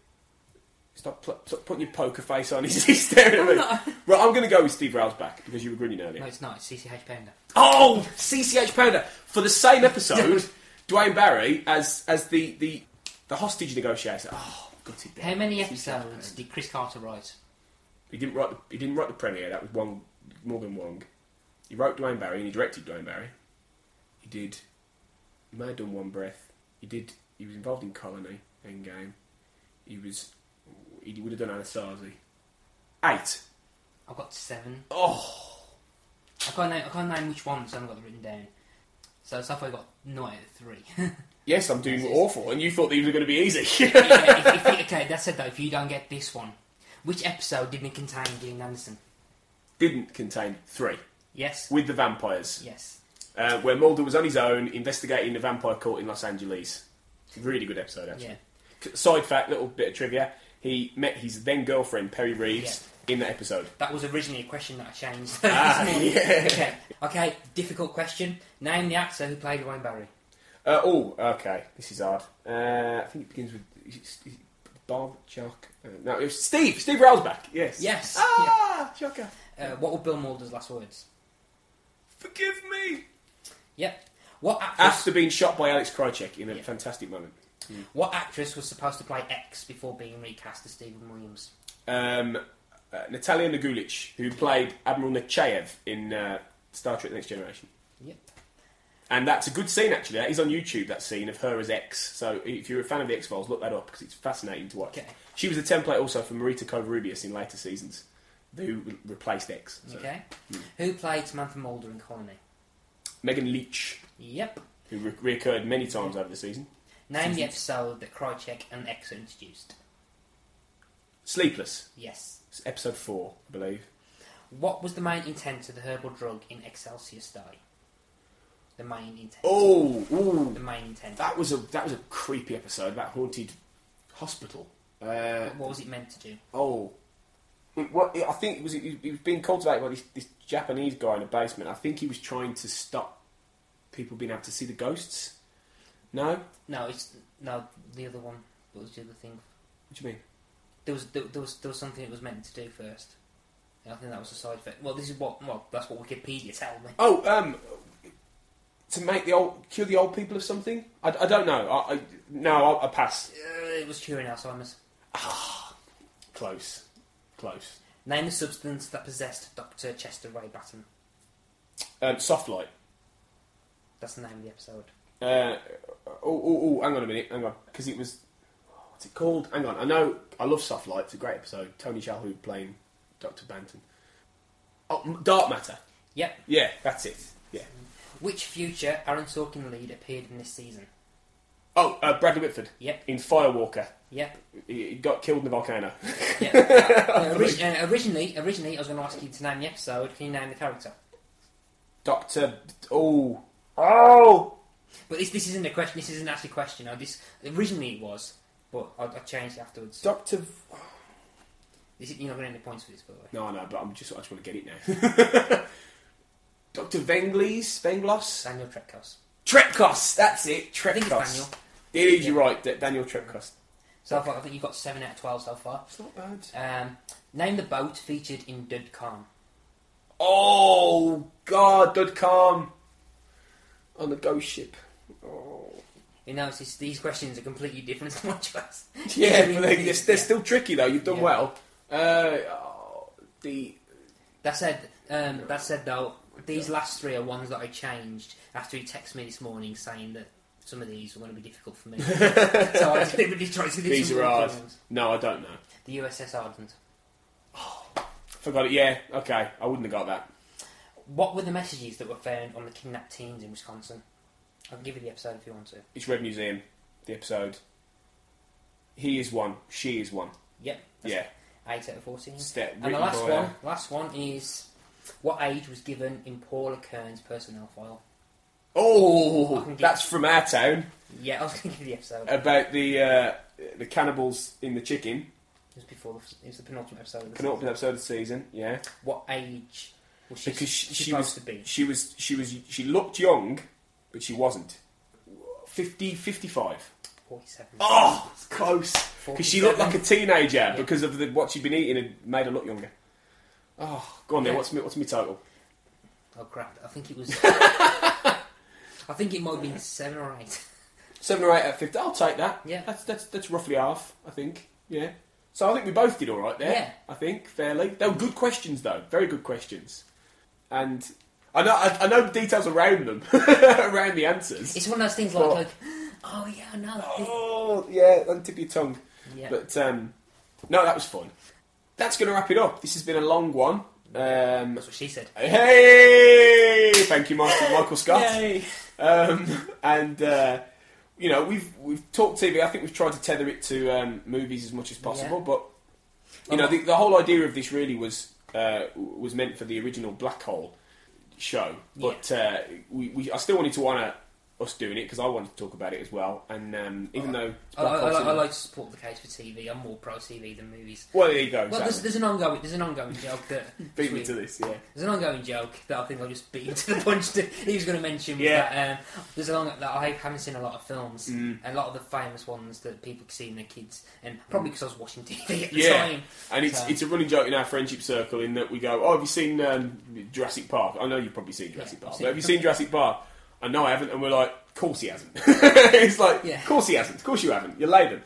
G: Stop, pl- stop putting your poker face on. He's, he's staring at me. Right, I'm going to go with Steve Railsback because you were grinning earlier.
H: No, it's not. It's CCH Pounder.
G: Oh, CCH Pounder for the same episode. Duane Barry as as the the, the hostage negotiator. Oh, got it.
H: How many episodes did Chris Carter write?
G: He didn't write. The, he didn't write the premiere. That was Wong, Morgan Wong. He wrote Duane Barry and he directed Duane Barry. He did. He may have done One Breath. He did. He was involved in Colony, Endgame. He was. He would have done Anasazi. Eight.
H: I've got seven.
G: Oh.
H: I can't name. I can't name which ones. I haven't got them written down. So so far I got nine out of three.
G: Yes, I'm doing awful, and you thought these were going to be easy.
H: yeah, if, if, okay, that said though, if you don't get this one, which episode didn't contain Gillian Anderson?
G: Didn't contain three.
H: Yes.
G: With the vampires.
H: Yes.
G: Uh, where Mulder was on his own investigating the vampire cult in Los Angeles. Really good episode, actually.
H: Yeah.
G: Side fact, little bit of trivia. He met his then girlfriend, Perry Reeves, in that episode.
H: That was originally a question that I changed.
G: Ah, yeah.
H: Okay. Okay. Difficult question. Name the actor who played Wayne Barry.
G: Uh, oh, okay. This is hard. Uh, I think it begins with. Bob, Jock. Uh, no, it was Steve. Steve Railsback. Yes.
H: Yes.
G: Ah, Jocker.
H: Uh, what were Bill Mulder's last words?
G: Forgive me.
H: Yep. What actress?
G: After being shot by Alex Krycek in a
H: Yeah.
G: fantastic moment.
H: What actress was supposed to play X before being recast as Steven Williams?
G: Um, uh, Natalija Nogulich, who played Admiral Nechayev in uh, Star Trek: The Next Generation.
H: Yep.
G: And that's a good scene, actually. That is on YouTube, that scene of her as X. So if you're a fan of the X Files, look that up because it's fascinating to watch.
H: Okay.
G: She was the template also for Marita Covarrubias in later seasons, who replaced X. So.
H: Okay. Who played Samantha Mulder in Colony?
G: Megan Leitch,
H: Yep.
G: who re- reoccurred many times over the season.
H: Name the episode that Krycek and X are introduced.
G: Sleepless.
H: Yes.
G: It's episode four, I believe.
H: What was the main intent of the herbal drug in Excelsis Dei? The main intent.
G: Oh, ooh,
H: The main intent.
G: that was a that was a creepy episode. That haunted hospital. Uh,
H: What was it meant to do?
G: Oh, it, what, I think it was he was being cultivated by this, this Japanese guy in a basement. I think he was trying to stop people being able to see the ghosts. No,
H: No, it's no the other one. What was the other thing?
G: what do you mean?
H: There was there, there was there was something it was meant to do first. And I think that was a side effect. Well, this is what well that's what Wikipedia tell me.
G: Oh, um, to make the old cure the old people of something. I, I don't know. I, I no, I'll, I pass.
H: Uh, it was curing Alzheimer's.
G: Ah, close, close.
H: Name the substance that possessed Doctor Chester Ray Banton.
G: Um, soft light.
H: That's the name of the episode.
G: Uh, oh, oh, oh, hang on a minute, hang on, because it was what's it called? Hang on, I know I love Soft Light. It's a great episode. Tony Shalhoub playing Doctor Banton. Oh, Dark Matter.
H: Yep.
G: Yeah, that's it. Yeah.
H: Which future Aaron Sorkin lead appeared in this season?
G: Oh, uh, Bradley Whitford.
H: Yep.
G: In Firewalker.
H: Yep.
G: He, got killed in the volcano.
H: yep. Uh, uh, originally, originally, I was going to ask you to name the episode. Can you name the character?
G: Doctor. Oh. Oh.
H: But this, this isn't a question. This isn't actually a question. No, this originally it was, but I, I changed it afterwards.
G: Doctor.
H: This you're not going to points for this, by the way.
G: No, no, but I'm just I just want to get it now. Doctor Venglis, Venglos,
H: Daniel Tretkos.
G: Trepkos. That's it. Trepkos.
H: I think it's Daniel.
G: It is. You're right. Da- Daniel Trepkos.
H: So far, I think you've got seven out of twelve so far.
G: It's not bad.
H: Um, name the boat featured in Dod Kalm.
G: Oh God, Dod Kalm on the ghost ship. Oh.
H: You know, it's just, these questions are completely different to what you asked.
G: Yeah, but they, they're, they're still tricky though. You've done
H: Yeah.
G: well. Uh, oh, the
H: That said, um, that said though, these last three are ones that I changed after he texted me this morning saying that some of these are going to be difficult for me. so I deliberately tried to do
G: these
H: some
G: are hard.
H: ones.
G: No, I don't know.
H: The USS Ardent.
G: Oh, forgot it. Yeah, okay. I wouldn't have got that.
H: What were the messages that were found on the kidnapped teens in Wisconsin? I can give you the episode if you want to.
G: It's Red Museum. The episode. He is one. She is one.
H: Yep. that's
G: Yeah.
H: Eight out of fourteen.
G: Step-
H: and the last one, last one is what age was given in Paula Kern's personnel file?
G: Oh, that's from our town
H: Yeah, I was going to give you the episode.
G: about the uh, the cannibals in the chicken.
H: it was before the, it was the penultimate episode. Of the
G: Penultimate episode of the season. Yeah.
H: What age was she,
G: because she, she
H: supposed
G: was
H: to be?
G: she was she was she looked young, but she wasn't. 50, 55.
H: Forty-seven.
G: Oh, it's close. Because she looked like a teenager because of the, what she'd been eating and made her look younger. Oh, go on then.
H: Yeah.
G: What's me, what's my total?
H: Oh crap! I think it was. I think it might have been seven or eight.
G: Seven or eight out of fifty. I'll take that.
H: Yeah.
G: that's that's that's roughly half. I think. Yeah. So I think we both did all right there.
H: Yeah.
G: I think fairly. They were good questions though. Very good questions. And I know I, I know the details around them, around the answers.
H: It's one of those things like,
G: But-
H: like oh yeah, I know.
G: Oh, yeah, on the tip of your tongue.
H: Yeah.
G: But um, no, that was fun. That's going to wrap it up. This has been a long one. Um,
H: That's what she said.
G: hey, thank you, Michael, Michael Scott.
H: Yay.
G: Um, and uh, you know, we've we've talked TV. I think we've tried to tether it to um, movies as much as possible.
H: Yeah.
G: But you know, the, the whole idea of this really was uh, was meant for the original Black Hole show. But uh, we, we I still wanted to honour us doing it because I wanted to talk about it as well. And um, even though
H: I, I, I, I like to support the case for TV. I'm more pro TV than movies.
G: Well, there you go,
H: Well,
G: exactly.
H: there's, there's an ongoing there's an ongoing joke that
G: Beat me to this, yeah.
H: There's an ongoing joke that I think I'll just beat him to the punch. To, he was going to mention
G: Yeah.
H: that um, there's a long that I haven't seen a lot of films,
G: Mm.
H: a lot of the famous ones that people see in their kids, and probably because I was watching TV at the
G: yeah,
H: time.
G: and it's
H: So-
G: it's a running joke in our friendship circle in that we go, "Oh, have you seen um, Jurassic Park?" I know you've probably seen Jurassic
H: Yeah,
G: Park, but have you
H: seen
G: Jurassic Park? Oh, I know I haven't, and we're like, "Of course he hasn't." it's like,
H: Yeah.
G: "Of course he hasn't. Of course you haven't. You're laden."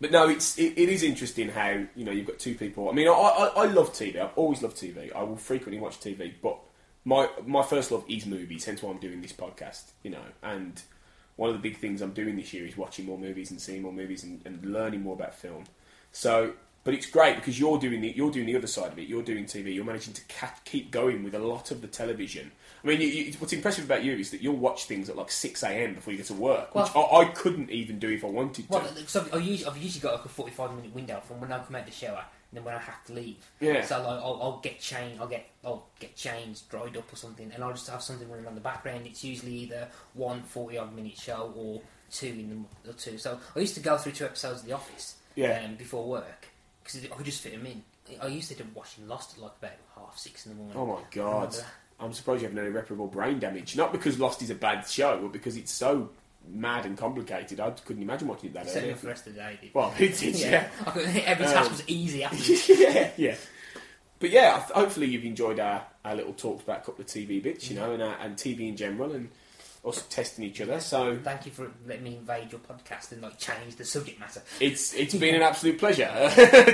G: But no, it's it, it is interesting how you know you've got two people. I mean, I, I, I love TV. I've always loved TV. I will frequently watch TV, but my my first love is movies. Hence why I'm doing this podcast. You know, and one of the big things I'm doing this year is watching more movies and seeing more movies and, and learning more about film. So, but it's great because you're doing the you're doing the other side of it. You're doing TV. You're managing to ca- keep going with a lot of the television. I mean, you, you, what's impressive about you is that you'll watch things at like six a.m. before you get to work, which I, I couldn't even do if I wanted to.
H: Well, so I've, usually, I've usually got like a 45 minute window from when I come out the shower and then when I have to leave.
G: Yeah.
H: So like, I'll, I'll get changed, I'll get I'll get changed, dried up or something, and I'll just have something running on the background. It's usually either one 40 odd minute show or two in the or two. So I used to go through two episodes of The Office
G: Yeah.
H: um, before work because I could just fit them in. I used to do watching Lost at like about half six in the morning.
G: Oh my god! I'm surprised you haven't had irreparable brain damage. Not because Lost is a bad show, but because it's so mad and complicated. I couldn't imagine watching it that
H: Set
G: early.
H: for the rest of the day.
G: Well, it did, yeah.
H: Could- Every task
G: Um,
H: was easy after.
G: yeah, yeah. But yeah, hopefully you've enjoyed our, our little talks about a couple of TV bits, you know, and, our, and TV in general, and us testing each other. So
H: Thank you for letting me invade your podcast and like change the subject matter.
G: it's it's been an absolute pleasure,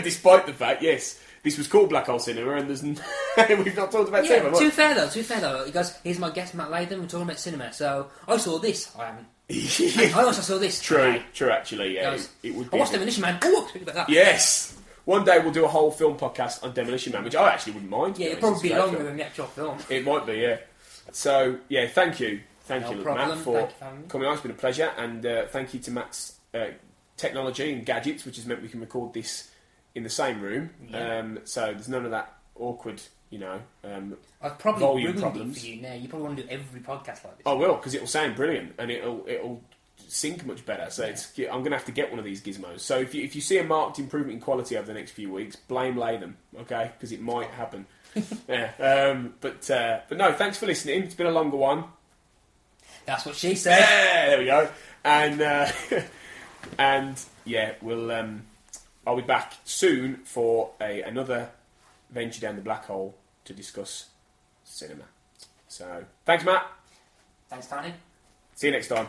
G: despite the fact, yes, this was called Black Hole Cinema, and there's n- we've not talked about
H: Yeah,
G: cinema.
H: too fair though. Too fair though. He goes, "Here's my guest, Matt Latham. We're talking about cinema." So I saw this. I haven't. I also saw this.
G: True,
H: Okay.
G: true. Actually, yeah,
H: Goes,
G: it, it would.
H: I watched Demolition Man. Oh, about that.
G: Yes. One day we'll do a whole film podcast on Demolition Man, which I actually wouldn't mind.
H: Yeah, it'll probably be
G: It's a great
H: longer
G: film.
H: than the actual film.
G: It might be, yeah. So, yeah, thank you. Thank
H: No
G: you,
H: problem.
G: Matt, for
H: you for
G: coming on. It's been a pleasure. And uh, thank you to Matt's uh, technology and gadgets, which has meant we can record this in the same room.
H: Yeah.
G: Um, so there's none of that awkward, you know, um,
H: I've probably
G: volume
H: ruined
G: problems.
H: it for you now. You probably want to do every podcast like this.
G: I will because it'll sound brilliant and it'll it'll sync much better. So it's I'm going to have to get one of these gizmos. So if you if you see a marked improvement in quality over the next few weeks, blame Latham, okay? Because it might happen. yeah. Um, but uh, but no, thanks for listening. It's been a longer one.
H: That's what she said.
G: Yeah, there we go. And uh, and yeah, we'll um, I'll be back soon for a another venture down the black hole to discuss cinema. So thanks, Matt.
H: Thanks, Tony.
G: See you next time.